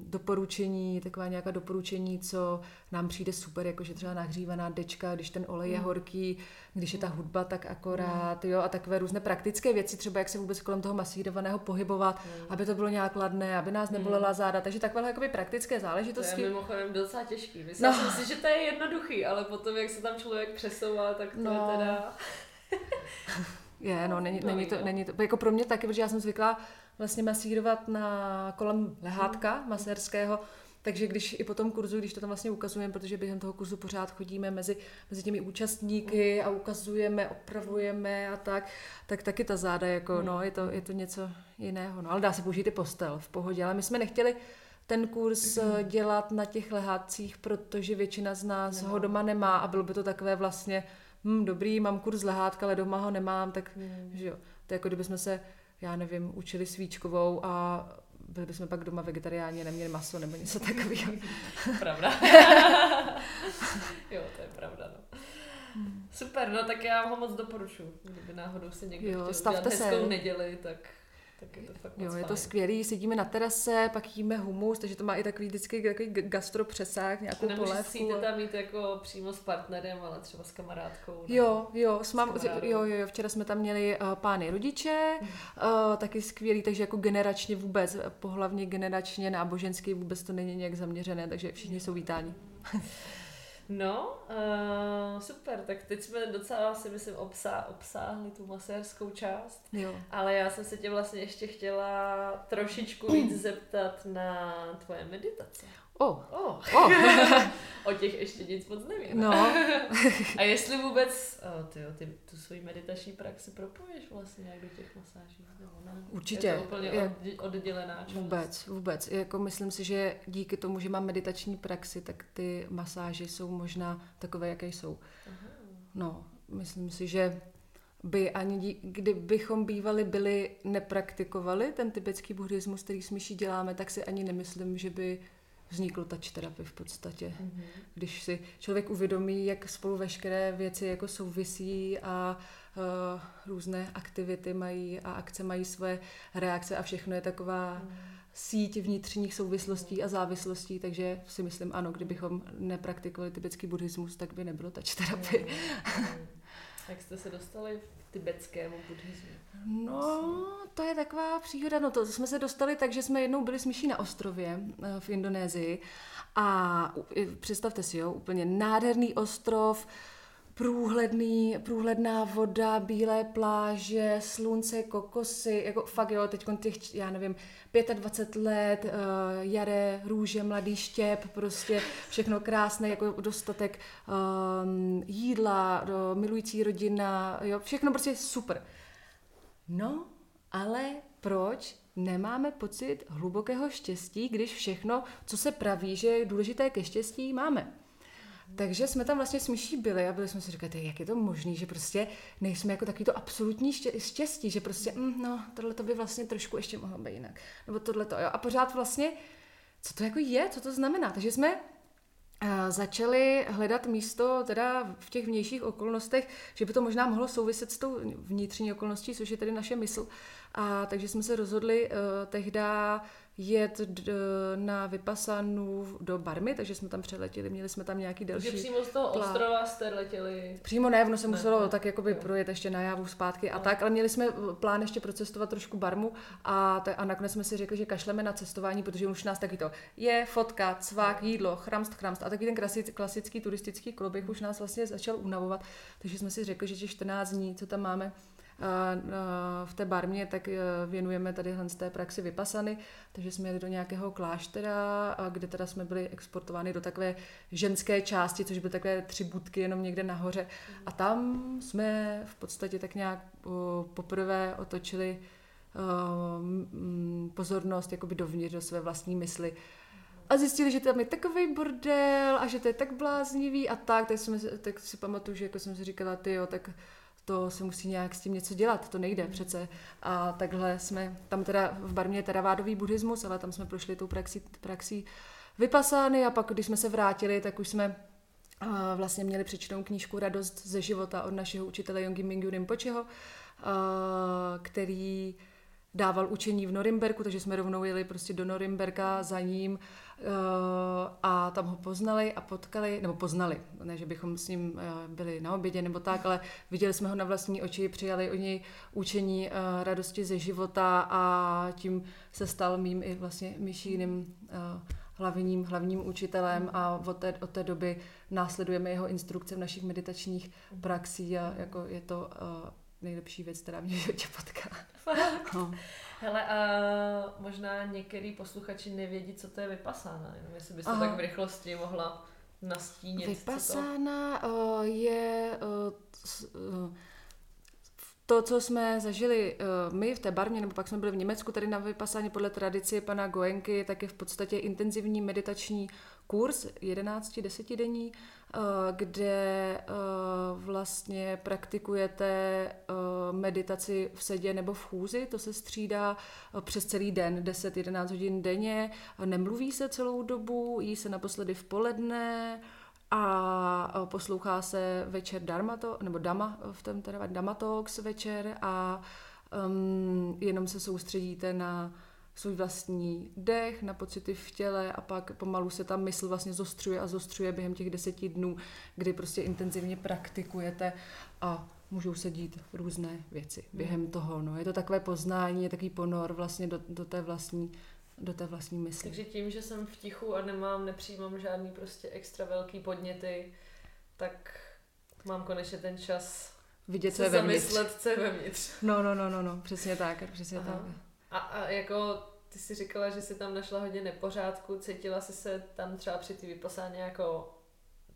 doporučení, taková nějaká doporučení, co nám přijde super, jakože třeba nahřívaná dečka, když ten olej je mm. horký, když je ta hudba tak akorát, jo, a takové různé praktické věci, třeba jak se vůbec kolem toho masírovaného pohybovat, mm. aby to bylo nějak ladné, aby nás nebolela mm. záda, takže takové jakoby praktické záležitosti. To je mimochodem docela těžký. Myslím no. si, že to je jednoduchý, ale potom, jak se tam člověk přesouvá, tak to no. je teda... *laughs* je, no, není, *laughs* není, to, není to, jako pro mě taky, protože já jsem zvyklá vlastně masírovat na kolem lehátka masérského, takže když i po tom kurzu, když to tam vlastně ukazujeme, protože během toho kurzu pořád chodíme mezi, mezi těmi účastníky a ukazujeme, opravujeme a tak, tak taky ta záda, jako, no, je to, je to něco jiného. No, ale dá se použít i postel v pohodě, ale my jsme nechtěli ten kurz *clears throat* eh, dělat na těch lehátcích, protože většina z nás ho doma nemá a bylo by to takové vlastně, hm, dobrý, mám kurz lehátka, ale doma ho nemám, tak že jo. To je jako kdybychom se já nevím, učili svíčkovou a byli bychom pak doma vegetariáni, neměli maso nebo něco takového. *laughs* Pravda. *laughs* jo, to je pravda, no. Super, no tak já ho moc doporučuji. Kdyby náhodou se někdo jo, chtěl udělat hezkou neděli, tak tak je to fakt Jo, je to skvělý, sedíme na terase, pak jíme humus, takže to má i takový vždycky takový gastro přesah, nějakou Nemusíš polévku. Nemusíte tam mít jako přímo s partnerem, ale třeba s kamarádkou. Jo, jo, s mám, s jo, jo, jo, včera jsme tam měli uh, pány rodiče, uh, taky skvělý, takže jako generačně vůbec, pohlavně generačně, náboženský vůbec to není nějak zaměřené, takže všichni jsou vítáni. *laughs* No, uh, super, tak teď jsme docela si myslím obsá, obsáhli tu masérskou část, jo. ale já jsem se tě vlastně ještě chtěla trošičku víc zeptat na tvoje meditace. Oh. Oh. oh. *laughs* o těch ještě nic moc nevím. No. *laughs* A jestli vůbec oh, ty, ty tu svoji meditační praxi propoješ vlastně jak do těch masáží? ne? Určitě. Je to úplně je, oddělená část. Vůbec, vůbec. Jako myslím si, že díky tomu, že mám meditační praxi, tak ty masáže jsou možná takové, jaké jsou. Aha. No, myslím si, že by ani dí, kdybychom bývali byli nepraktikovali ten tibetský buddhismus, který s myší děláme, tak si ani nemyslím, že by vznikl touch terapie v podstatě. Mm-hmm. Když si člověk uvědomí, jak spolu veškeré věci jako souvisí a uh, různé aktivity mají a akce mají své reakce a všechno je taková mm. síť vnitřních souvislostí a závislostí, takže si myslím, ano, kdybychom nepraktikovali tibetský buddhismus, tak by nebylo touch terapie. Mm. *laughs* Jak jste se dostali tibetskému buddhismu? No, to je taková příhoda. No to jsme se dostali tak, že jsme jednou byli s myší na ostrově eh, v Indonésii a představte si, jo, úplně nádherný ostrov, průhledný, průhledná voda, bílé pláže, slunce, kokosy, jako fakt jo, teď těch, já nevím, 25 let, uh, jaré, růže, mladý štěp, prostě všechno krásné, jako dostatek um, jídla, do, milující rodina, jo, všechno prostě super. No, ale proč nemáme pocit hlubokého štěstí, když všechno, co se praví, že je důležité ke štěstí, máme? Takže jsme tam vlastně s myší byli a byli jsme si říkali, jak je to možné, že prostě nejsme jako takový to absolutní štěstí, že prostě, mm, no, tohle to by vlastně trošku ještě mohlo být jinak. Nebo tohle to, jo. A pořád vlastně, co to jako je, co to znamená. Takže jsme začali hledat místo teda v těch vnějších okolnostech, že by to možná mohlo souviset s tou vnitřní okolností, což je tedy naše mysl. A takže jsme se rozhodli uh, tehda jet d- na Vypasanu do Barmy, takže jsme tam přeletěli, měli jsme tam nějaký další... Takže přímo z toho plán. ostrova jste letěli? Přímo ne, ono se ne, muselo ne. tak jakoby projet ještě na Javu zpátky a no. tak, ale měli jsme plán ještě procestovat trošku Barmu a, t- a nakonec jsme si řekli, že kašleme na cestování, protože už nás taky to je fotka, cvák, jídlo, chramst, chramst a taky ten klasický, klasický turistický kluběh už nás vlastně začal unavovat, takže jsme si řekli, že těch 14 dní, co tam máme, v té barmě, tak e, věnujeme tady z té praxi vypasany, takže jsme jeli do nějakého kláštera, kde teda jsme byli exportovány do takové ženské části, což byly takové tři budky jenom někde nahoře. A tam jsme v podstatě tak nějak poprvé otočili pozornost jakoby dovnitř do své vlastní mysli. A zjistili, že tam je takový bordel a že to je tak bláznivý a tak, tak, jsme, tak si pamatuju, že jako jsem si říkala, ty jo, tak to se musí nějak s tím něco dělat, to nejde přece. A takhle jsme, tam teda v Barmě je teravádový buddhismus, ale tam jsme prošli tou praxí, praxí vypasány a pak, když jsme se vrátili, tak už jsme vlastně měli přečtenou knížku Radost ze života od našeho učitele Yongi Mingyu Rinpocheho, který dával učení v Norimberku, takže jsme rovnou jeli prostě do Norimberka za ním a tam ho poznali a potkali, nebo poznali, ne, že bychom s ním uh, byli na obědě nebo tak, ale viděli jsme ho na vlastní oči, přijali o něj učení uh, radosti ze života a tím se stal mým i vlastně myšíným hlavním, hlavním učitelem a od té, od té doby následujeme jeho instrukce v našich meditačních praxích a jako je to nejlepší věc, která mě v životě potká. *laughs* No. Hele, a možná některý posluchači nevědí, co to je vypasána. Jenom jestli byste Aha. tak v rychlosti mohla nastínit. Vypasána to... Uh, je uh, to, co jsme zažili uh, my v té barmě, nebo pak jsme byli v Německu, tady na vypasáně podle tradice pana Goenky, tak je v podstatě intenzivní meditační kurz 11 denní, eh, kde eh, vlastně praktikujete eh, meditaci v sedě nebo v chůzi, to se střídá přes celý den, 10-11 hodin denně, nemluví se celou dobu, jí se naposledy v poledne, a poslouchá se večer Dharmato, nebo Dama, v tom teda Dama Talks večer a um, jenom se soustředíte na svůj vlastní dech, na pocity v těle a pak pomalu se ta mysl vlastně zostřuje a zostřuje během těch deseti dnů, kdy prostě intenzivně praktikujete a můžou se dít různé věci během toho. No. Je to takové poznání, je takový ponor vlastně do, do té vlastní do té vlastní mysli. Takže tím, že jsem v tichu a nemám, nepřijímám žádný prostě extra velký podněty, tak mám konečně ten čas vidět, co je vevnitř. zamyslet, co je vevnitř. No, no, no, no, no, přesně tak, přesně Aha. tak. A, a jako ty si říkala, že jsi tam našla hodně nepořádku, cítila jsi se tam třeba při té vypasání jako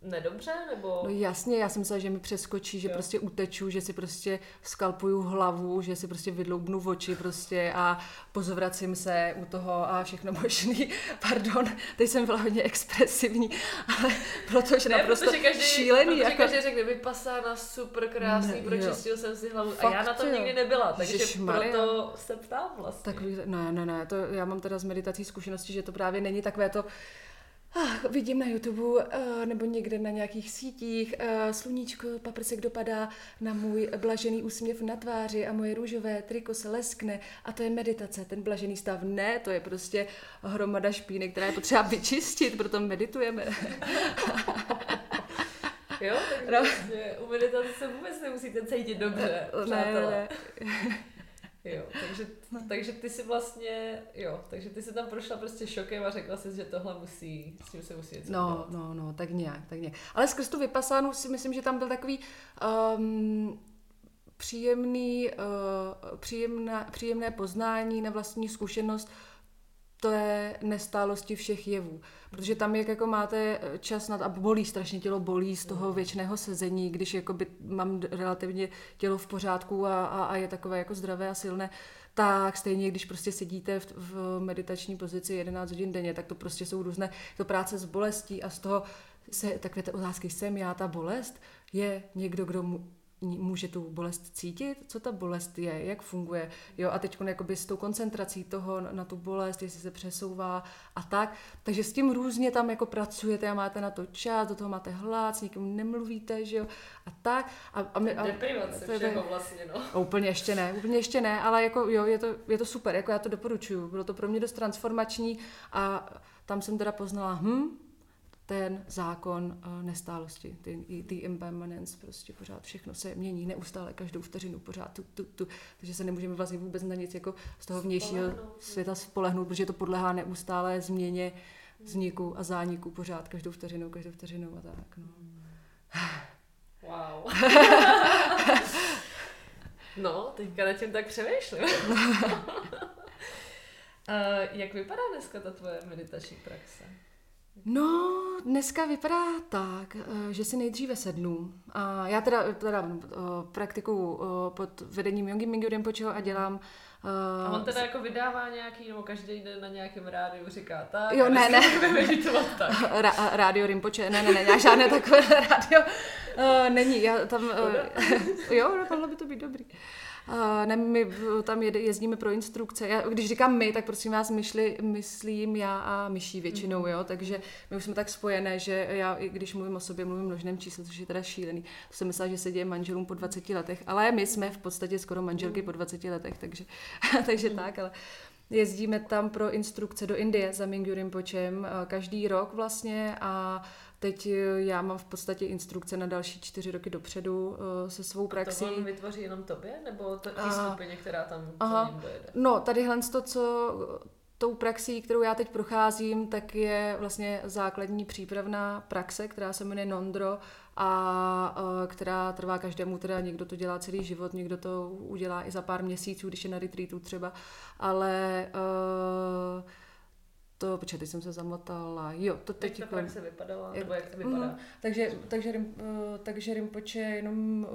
nedobře, nebo? No jasně, já jsem myslela, že mi přeskočí, že jo. prostě uteču, že si prostě skalpuju hlavu, že si prostě vydloubnu v oči prostě a pozvracím se u toho a všechno možný. *laughs* Pardon, teď jsem byla hodně expresivní, *laughs* ale protože ne, naprosto protože každý, šílený. Protože jako... každý řekne, vypasána, super krásný, ne, pročistil jsem si hlavu Fakt, a já na tom jo. nikdy nebyla, takže Ježišmarja. proto se ptám vlastně. Tak, ne, ne, ne, to já mám teda z meditací zkušenosti, že to právě není takové to, ach, vidím na YouTube uh, nebo někde na nějakých sítích, uh, sluníčko, paprsek dopadá na můj blažený úsměv na tváři a moje růžové triko se leskne a to je meditace, ten blažený stav. Ne, to je prostě hromada špíny, která je potřeba vyčistit, proto meditujeme. *laughs* jo, takže no. Vlastně u meditace se vůbec nemusíte cítit dobře. Ne, ne. Jo, takže, takže ty si vlastně, jo, takže ty si tam prošla prostě šokem a řekla si, že tohle musí, s tím se musí něco No, dělat. no, no, tak nějak, tak nějak. Ale skrz tu vypasánu si myslím, že tam byl takový um, příjemný, uh, příjemná, příjemné poznání na vlastní zkušenost té nestálosti všech jevů. Protože tam, jak jako máte čas nad, a bolí, strašně tělo bolí z toho věčného sezení, když jakoby mám relativně tělo v pořádku a, a, a je takové jako zdravé a silné, tak stejně, když prostě sedíte v, v meditační pozici 11 hodin denně, tak to prostě jsou různé, to práce s bolestí a z toho se takové ty otázky, jsem já ta bolest, je někdo, kdo mu, může tu bolest cítit, co ta bolest je, jak funguje, jo, a teď jakoby s tou koncentrací toho na tu bolest, jestli se přesouvá a tak, takže s tím různě tam jako pracujete a máte na to čas, do toho máte hlad, s nikým nemluvíte, že jo, a tak. A, a my, a, Deprivace to, všeho vlastně, no. Úplně ještě ne, úplně ještě ne, ale jako jo, je to, je to super, jako já to doporučuju, bylo to pro mě dost transformační a tam jsem teda poznala, hm, ten zákon uh, nestálosti, ty, ty impermanence, prostě pořád všechno se mění, neustále, každou vteřinu, pořád tu, tu, tu, takže se nemůžeme vlastně vůbec na nic jako z toho vnějšího spolehnout. světa spolehnout, protože to podlehá neustále změně, vzniku a zániku pořád, každou vteřinu, každou vteřinu a tak. No. Wow. *laughs* no, teďka na tím tak přemýšlím. Uh, *laughs* jak vypadá dneska ta tvoje meditační praxe? No, dneska vypadá tak, eh, že si nejdříve sednu. A já teda, teda uh, praktikuju uh, pod vedením Yongi Mingyu Rinpocheho a dělám a on teda jako vydává nějaký, nebo každý den na nějakém rádiu říká tak, jo, ne, ne. tak. *laughs* Ra- rádio Rimpoche, ne, ne, ne, já žádné takové *laughs* rádio uh, není, já tam, uh, *laughs* jo, mohlo by to být dobrý. Uh, ne, my tam jede, jezdíme pro instrukce. Já, když říkám my, tak prosím vás myšli, myslím já a myší většinou, mhm. jo, takže my už jsme tak spojené, že já, i když mluvím o sobě, mluvím množném čísle, což je teda šílený. To jsem myslela, že se děje manželům po 20 letech, ale my jsme v podstatě skoro manželky mhm. po 20 letech, takže, *laughs* takže mhm. tak, ale jezdíme tam pro instrukce do Indie za Mingyu Rinpochem každý rok vlastně a Teď eh, já mám v podstatě instrukce na další čtyři roky dopředu eh, se svou praxí. A to on vytvoří jenom tobě, nebo to i skupině, která tam aha, dojede? No, tadyhle to, co tou praxí, kterou já teď procházím, tak je vlastně základní přípravná praxe, která se jmenuje Nondro a která trvá každému, teda někdo to dělá celý život, někdo to udělá i za pár měsíců, když je na retreatu třeba, ale uh, to, počkej, teď jsem se zamotala, jo, to teď... Jak ta praxe vypadala, jak, nebo jak to vypadá? Mm, takže, takže, uh, takže Rimpoče jenom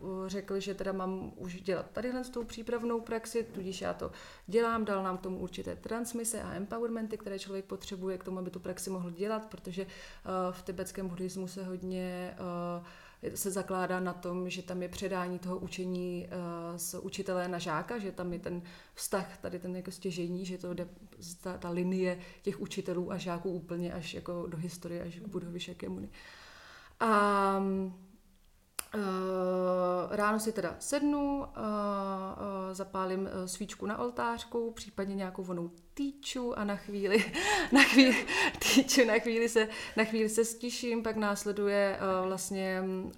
uh, řekl, že teda mám už dělat tadyhle s tou přípravnou praxi, tudíž já to dělám, dal nám k tomu určité transmise a empowermenty, které člověk potřebuje k tomu, aby tu praxi mohl dělat, protože uh, v tibetském buddhismu se hodně uh, se zakládá na tom, že tam je předání toho učení z učitele na žáka, že tam je ten vztah, tady ten jako stěžení, že to jde, ta, ta linie těch učitelů a žáků úplně až jako do historie, až k Budhovi Šakemuni. A Uh, ráno si teda sednu, uh, zapálím svíčku na oltářku, případně nějakou vonou týču a na chvíli, *laughs* na chvíli, týču, na chvíli se, na chvíli se stiším, pak následuje uh, vlastně uh,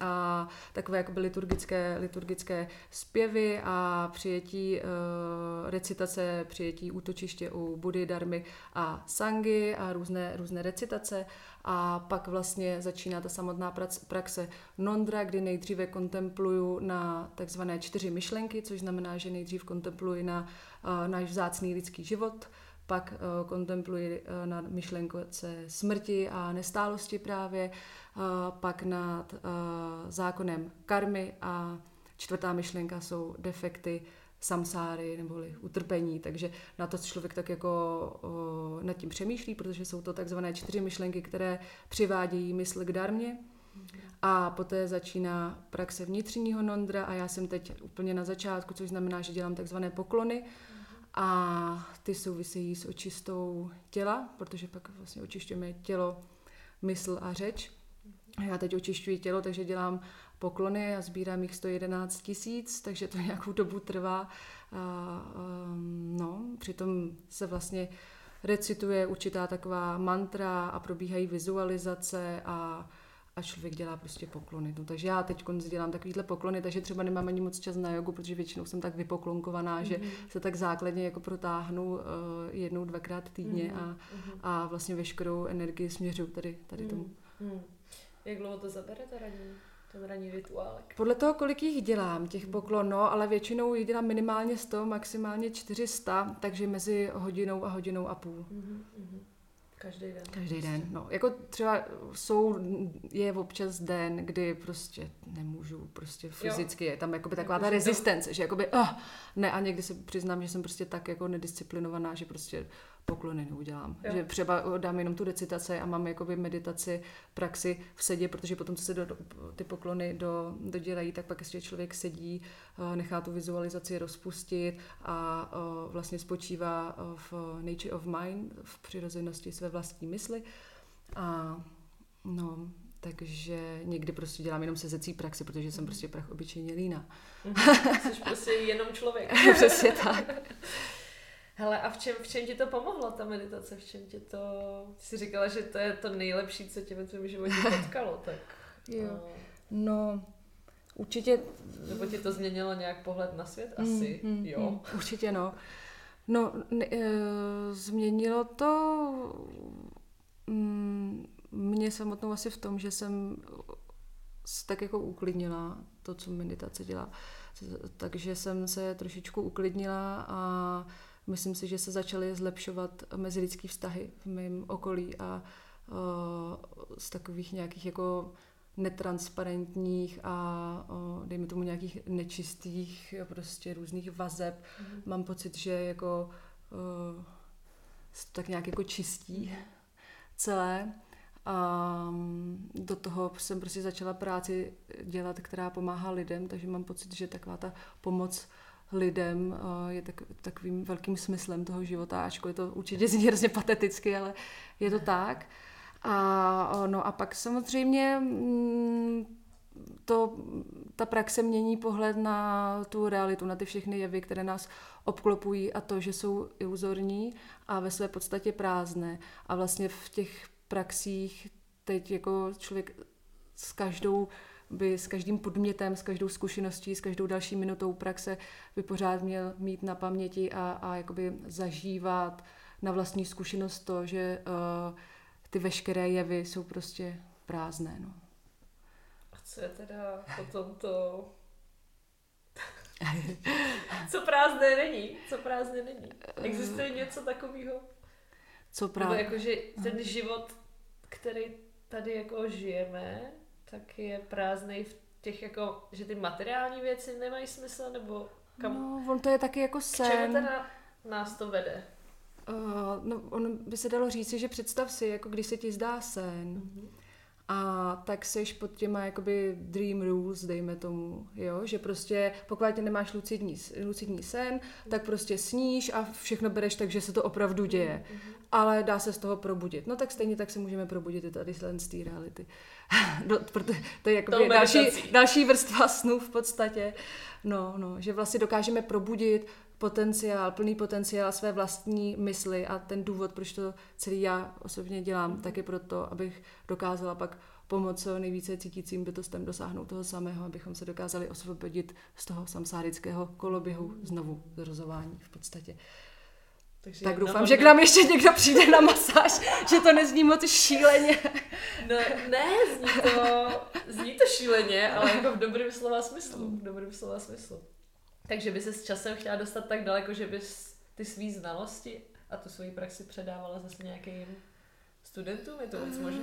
takové jakoby liturgické, liturgické zpěvy a přijetí uh, recitace, přijetí útočiště u Budy, Darmy a Sangy a různé, různé recitace. A pak vlastně začíná ta samotná praxe Nondra, kdy nejdříve kontempluju na takzvané čtyři myšlenky, což znamená, že nejdřív kontempluji na uh, náš vzácný lidský život, pak uh, kontempluji uh, nad myšlenkoce smrti a nestálosti právě, uh, pak nad zákonem karmy a čtvrtá myšlenka jsou defekty samsáry neboli utrpení, takže na to člověk tak jako o, nad tím přemýšlí, protože jsou to takzvané čtyři myšlenky, které přivádějí mysl k darmě a poté začíná praxe vnitřního nondra a já jsem teď úplně na začátku, což znamená, že dělám takzvané poklony a ty souvisejí s očistou těla, protože pak vlastně očišťujeme tělo, mysl a řeč. Já teď očišťuji tělo, takže dělám poklony a sbírám jich 111 tisíc, takže to *laughs* nějakou dobu trvá. A, um, no, přitom se vlastně recituje určitá taková mantra a probíhají vizualizace a, a člověk dělá prostě poklony. No, takže já teď dělám takovýhle poklony, takže třeba nemám ani moc čas na jogu, protože většinou jsem tak vypoklonkovaná, mm-hmm. že mhm. se tak základně jako protáhnu uh, jednou, dvakrát týdně mm-hmm. a, mhm. a vlastně veškerou energii směřuju tady, tady tomu. Mm-hmm. Jak dlouho to zabere ta raní? ten ranní rituálek? Podle toho, kolik jich dělám, těch poklon, no, ale většinou jich dělám minimálně 100, maximálně 400, takže mezi hodinou a hodinou a půl. Mm-hmm. Každý den. Každý den, no. Jako třeba jsou, je občas den, kdy prostě nemůžu, prostě fyzicky, jo. je tam jakoby taková jako, ta rezistence, to... že jakoby, oh, ne, a někdy se přiznám, že jsem prostě tak jako nedisciplinovaná, že prostě poklony neudělám. Jo. Že třeba dám jenom tu recitaci a mám jakoby meditaci, praxi v sedě, protože potom, co se do, ty poklony do, dodělají, tak pak ještě člověk sedí, eh, nechá tu vizualizaci rozpustit a eh, vlastně spočívá eh, v nature of mind, v přirozenosti své vlastní mysli. A no, takže někdy prostě dělám jenom sezecí praxi, protože jsem prostě prach obyčejně lína. Jsi prostě jenom člověk. *laughs* Přesně tak. *laughs* Hele, a v čem, v čem ti to pomohlo, ta meditace? V čem ti to... Ty jsi říkala, že to je to nejlepší, co tě ve tvém životě *laughs* potkalo, tak... Jo. a- No, určitě... Nebo ti to změnilo nějak pohled na svět? Asi, Mm, mm, jo. mm, určitě no. No, ne, e, změnilo to mm, mě samotnou asi v tom, že jsem tak jako uklidnila to, co meditace dělá. Takže jsem se trošičku uklidnila a myslím si, že se začaly zlepšovat mezilidský vztahy v mém okolí a uh, z takových nějakých jako netransparentních a uh, dejme tomu nějakých nečistých prostě různých vazeb. Mhm. Mám pocit, že jako uh, to tak nějak jako čistí celé. A mm, do toho jsem prostě začala práci dělat, která pomáhá lidem, takže mám pocit, že taková ta pomoc lidem eh, je tak, takovým velkým smyslem toho života, ačkoliv to určitě zní hrozně pateticky, ale je to tak. A, no a pak samozřejmě mm, to, ta praxe mění pohled na tu realitu, na ty všechny jevy, které nás obklopují a to, že jsou iluzorní a ve své podstatě prázdné. A vlastně v těch praxích teď jako člověk s každou by s každým podmětem, s každou zkušeností, s každou další minutou praxe by pořád měl mít na paměti a, a jakoby zažívat na vlastní zkušenost to, že uh, ty veškeré jevy jsou prostě prázdné. No. A co je teda potom to... *laughs* co prázdné není? Co prázdné není? Existuje něco takového? Co Nebo právě? jako, že ten život, který tady jako žijeme, tak je prázdný v těch jako, že ty materiální věci nemají smysl, nebo kam, No, on to je taky jako k čemu sen. teda nás to vede? Uh, no, on by se dalo říci, že představ si, jako když se ti zdá sen, a tak seš pod těma jakoby dream rules, dejme tomu, jo? že prostě pokud tě nemáš lucidní, lucidní sen, tak prostě sníš a všechno bereš tak, že se to opravdu děje. Ale dá se z toho probudit. No tak stejně tak se můžeme probudit i tady z té reality. *laughs* Do, proto, to je jakoby další, meditací. další vrstva snů v podstatě. No, no, že vlastně dokážeme probudit potenciál, plný potenciál své vlastní mysli a ten důvod, proč to celý já osobně dělám, tak je proto, abych dokázala pak pomoct co nejvíce cítícím bytostem dosáhnout toho samého, abychom se dokázali osvobodit z toho samsárického koloběhu znovu zrozování v podstatě. Takže Tak doufám, že k nám ještě někdo přijde na masáž, že to nezní moc šíleně. No, ne, zní to, zní to šíleně, ale jako v dobrém slova smyslu. V dobrém slova smyslu. Takže by se s časem chtěla dostat tak daleko, že bys ty svý znalosti a tu svoji praxi předávala zase nějakým studentům? Je to vůbec možný?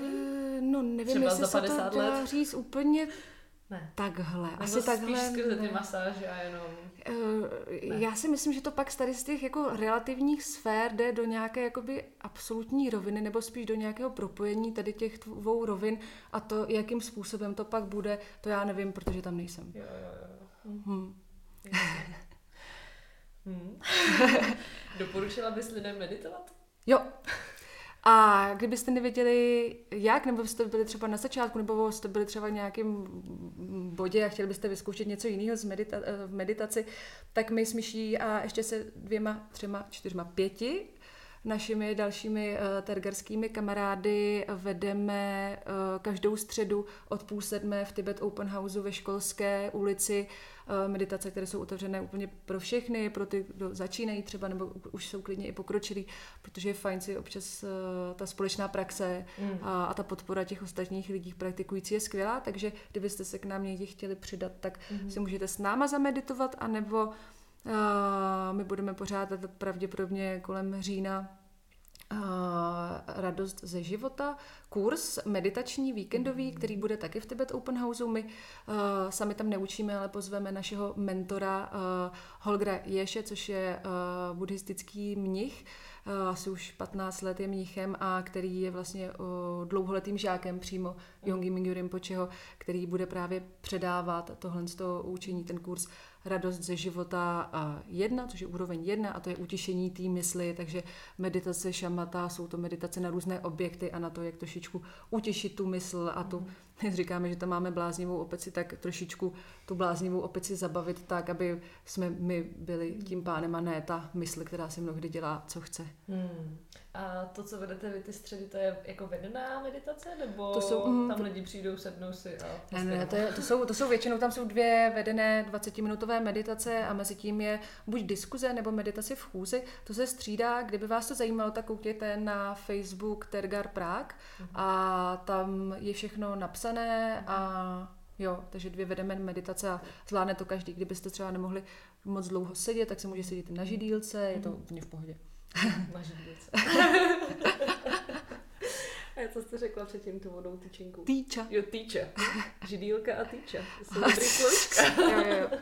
Eh, No nevím, Třeba jestli za se to 50 dá let? říct úplně Ne. takhle. Nebo Asi spíš takhle. skrze ty ne. masáže a jenom... Eh, Já si myslím, že to pak tady z těch jako relativních sfér jde do nějaké jakoby absolutní roviny, nebo spíš do nějakého propojení tady těch dvou rovin a to, jakým způsobem to pak bude, to já nevím, protože tam nejsem. Jo, jo, jo. Hm. Hm. *laughs* Hm. Doporučila bys lidem meditovat? Jo. A kdybyste nevěděli jak, nebo jste byli třeba na začátku, nebo jste byli třeba v nějakém bodě a chtěli byste vyzkoušet něco jiného z medita- eh, v meditaci, tak my s Myší a ještě se dvěma, třema, čtyřma, pěti našimi dalšími uh, tergerskými kamarády vedeme uh, každou středu od půl sedmé v Tibet Open Houseu ve školské ulici uh, meditace, které jsou otevřené úplně pro všechny, pro ty, kdo začínají třeba, nebo už jsou klidně i pokročilí, protože je fajn si občas ta společná praxe Mm. a, a ta podpora těch ostatních lidí praktikující je skvělá, takže kdybyste se k nám někdy chtěli přidat, tak Mhm. si můžete s náma zameditovat, anebo uh, my budeme pořádat pravděpodobně kolem října Radost ze života, kurz meditační víkendový, který bude taky v Tibet Open Houseu. My uh, sami tam neučíme, ale pozveme našeho mentora uh, Holgra Ješe, což je buddhistický mnich, asi už 15 let je mnichem a který je vlastně uh, dlouholetým žákem přímo Yongi Mingyu Rinpocheho, který bude právě předávat tohle z toho učení, ten kurz radost ze života jedna, což je úroveň jedna a to je utišení té mysli, takže meditace šamata, jsou to meditace na různé objekty a na to, jak trošičku utěšit tu mysl a tu, mm. říkáme, že tam máme bláznivou opeci, tak trošičku tu bláznivou opeci zabavit tak, aby jsme my byli tím pánem a ne ta mysl, která si mnohdy dělá, co chce. Hmm. A to, co vedete vy ty středy, to je jako vedená meditace, nebo to jsou, mm, tam lidi přijdou, sednou si a... Ne, ne, to, je, to, jsou, to jsou většinou, tam jsou dvě vedené 20-minutové meditace a mezi tím je buď diskuze nebo meditace v chůzi. To se střídá, kdyby vás to zajímalo, tak koukněte na Facebook Tergar Prague mm-hmm. a tam je všechno napsané a Jo, takže dvě vedeme meditace a zvládne to každý. Kdybyste třeba nemohli moc dlouho sedět, tak se může sedět na židílce, je to mhm. úplně v pohodě. *laughs* Na židílce. *laughs* A co jste řekla předtím tu vodou tyčinku? Týča. Jo, týča. Židílka a týča. To jsou dobrý složka. jo, jo.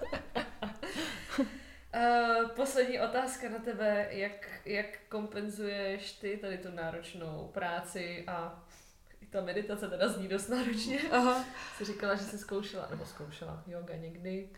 Uh, poslední otázka na tebe. Jak, jak kompenzuješ ty tady tu náročnou práci a ta meditace teda zní dost náročně. Aha. Jsi říkala, že jsi zkoušela, nebo zkoušela yoga někdy.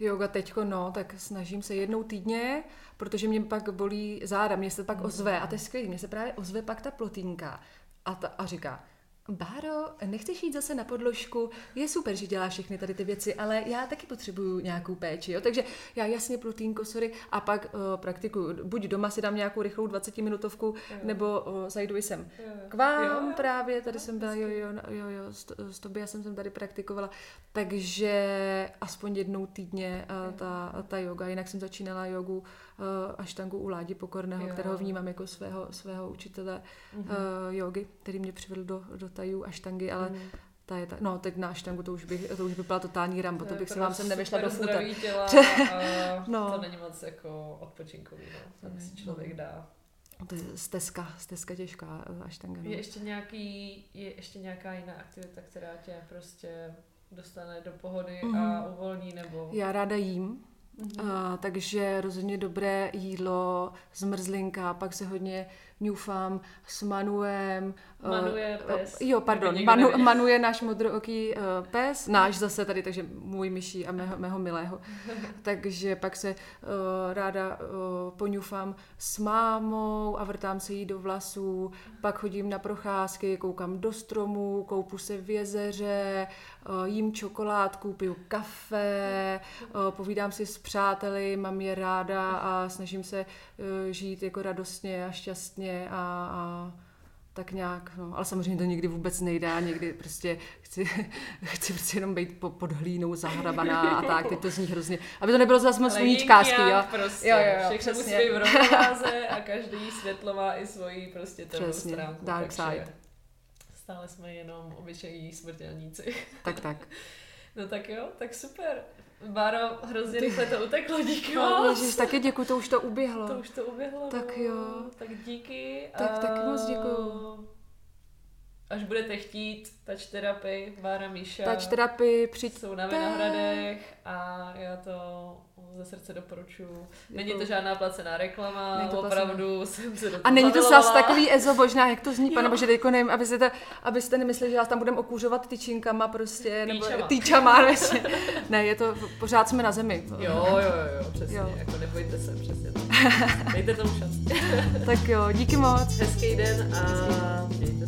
Yoga teďko, no, tak snažím se jednou týdně, protože mě pak bolí záda, mě se pak ozve, a to je skvělé, mě se právě ozve pak ta plotínka a, ta, a říká, Báro, nechceš jít zase na podložku? Je super, že děláš všechny tady ty věci, ale já taky potřebuju nějakou péči, jo? Takže já jasně protínko, sorry, a pak uh, praktikuju. Buď doma si dám nějakou rychlou 20-minutovku, jo. nebo uh, zajdu jsem jo. k vám jo, právě, tady jo, jsem byla, jo, jo, jo, jo, s, tobě já jsem sem tady praktikovala, takže aspoň jednou týdně uh, ta, ta yoga, jinak jsem začínala jogu uh, aštangu u Ládi Pokorného, jo. kterého vnímám jako svého, svého učitele mm-hmm. uh, jogy, který mě přivedl do, do tajů aštangy, ale mm. Ta je ta, no, teď na štangu to už by, to už by byla totální rambo, to, to bych se vám sem nevyšla do futa. těla a *laughs* no. to není moc jako odpočinkový, no. Tam si člověk dá. To je stezka, stezka těžká eh, aštanga. No. Je ještě nějaký, je ještě nějaká jiná aktivita, která tě prostě dostane do pohody mm. a mhm. uvolní, nebo? Já ráda jím, Mm-hmm. A, takže rozhodně dobré jídlo, zmrzlinka, pak se hodně ňufám s Manuem. Manu je pes. Jo, pardon, Manu, Manu je náš modrooký uh, pes, náš zase tady, takže můj myší a mého, mého milého. *laughs* takže pak se uh, ráda uh, poňufám s mámou a vrtám se jí do vlasů, pak chodím na procházky, koukám do stromů, koupu se v jezeře, uh, jím čokoládku, piju kafe, uh, povídám si s přáteli, mám je ráda a snažím se uh, žít jako radostně a šťastně a, a tak nějak, no. ale samozřejmě to nikdy vůbec nejde, někdy prostě chci, *laughs* chci prostě jenom být po, pod hlínou zahrabaná a tak, teď to zní hrozně, aby to nebylo zase moc sluníčkářský, jo. Prostě, jo, jo, jo, všechno musí být v rovnováze a každý světlo má i svoji prostě temnou stránku. dark side. Stále jsme jenom obyčejní smrtelníci. Tak, tak. No tak jo, tak super. Báro, hrozně rychle to uteklo, díky no, moc. Ježiš, taky děkuji, to už to uběhlo. To už to uběhlo. Tak jo. Tak díky. Tak a... taky moc děkuji. Až budete chtít touch terapii, Bára Míša. Touch terapii, přijďte. Jsou na Vinohradech a já to ze srdce doporučuji. Není to žádná placená reklama, není to opravdu jsem se do A není to zase takový ezo božná, jak to zní, pane bože, teďko nevím, abyste, abyste nemysleli, že vás tam budeme okůřovat tyčinkama prostě, nebo týčama. *laughs* ne, je to, pořád jsme na zemi. Jo, jo, jo, přesně, jo. jako nebojte se, přesně. *laughs* Dejte tomu šanci. tak jo, díky moc. Hezký den a mějte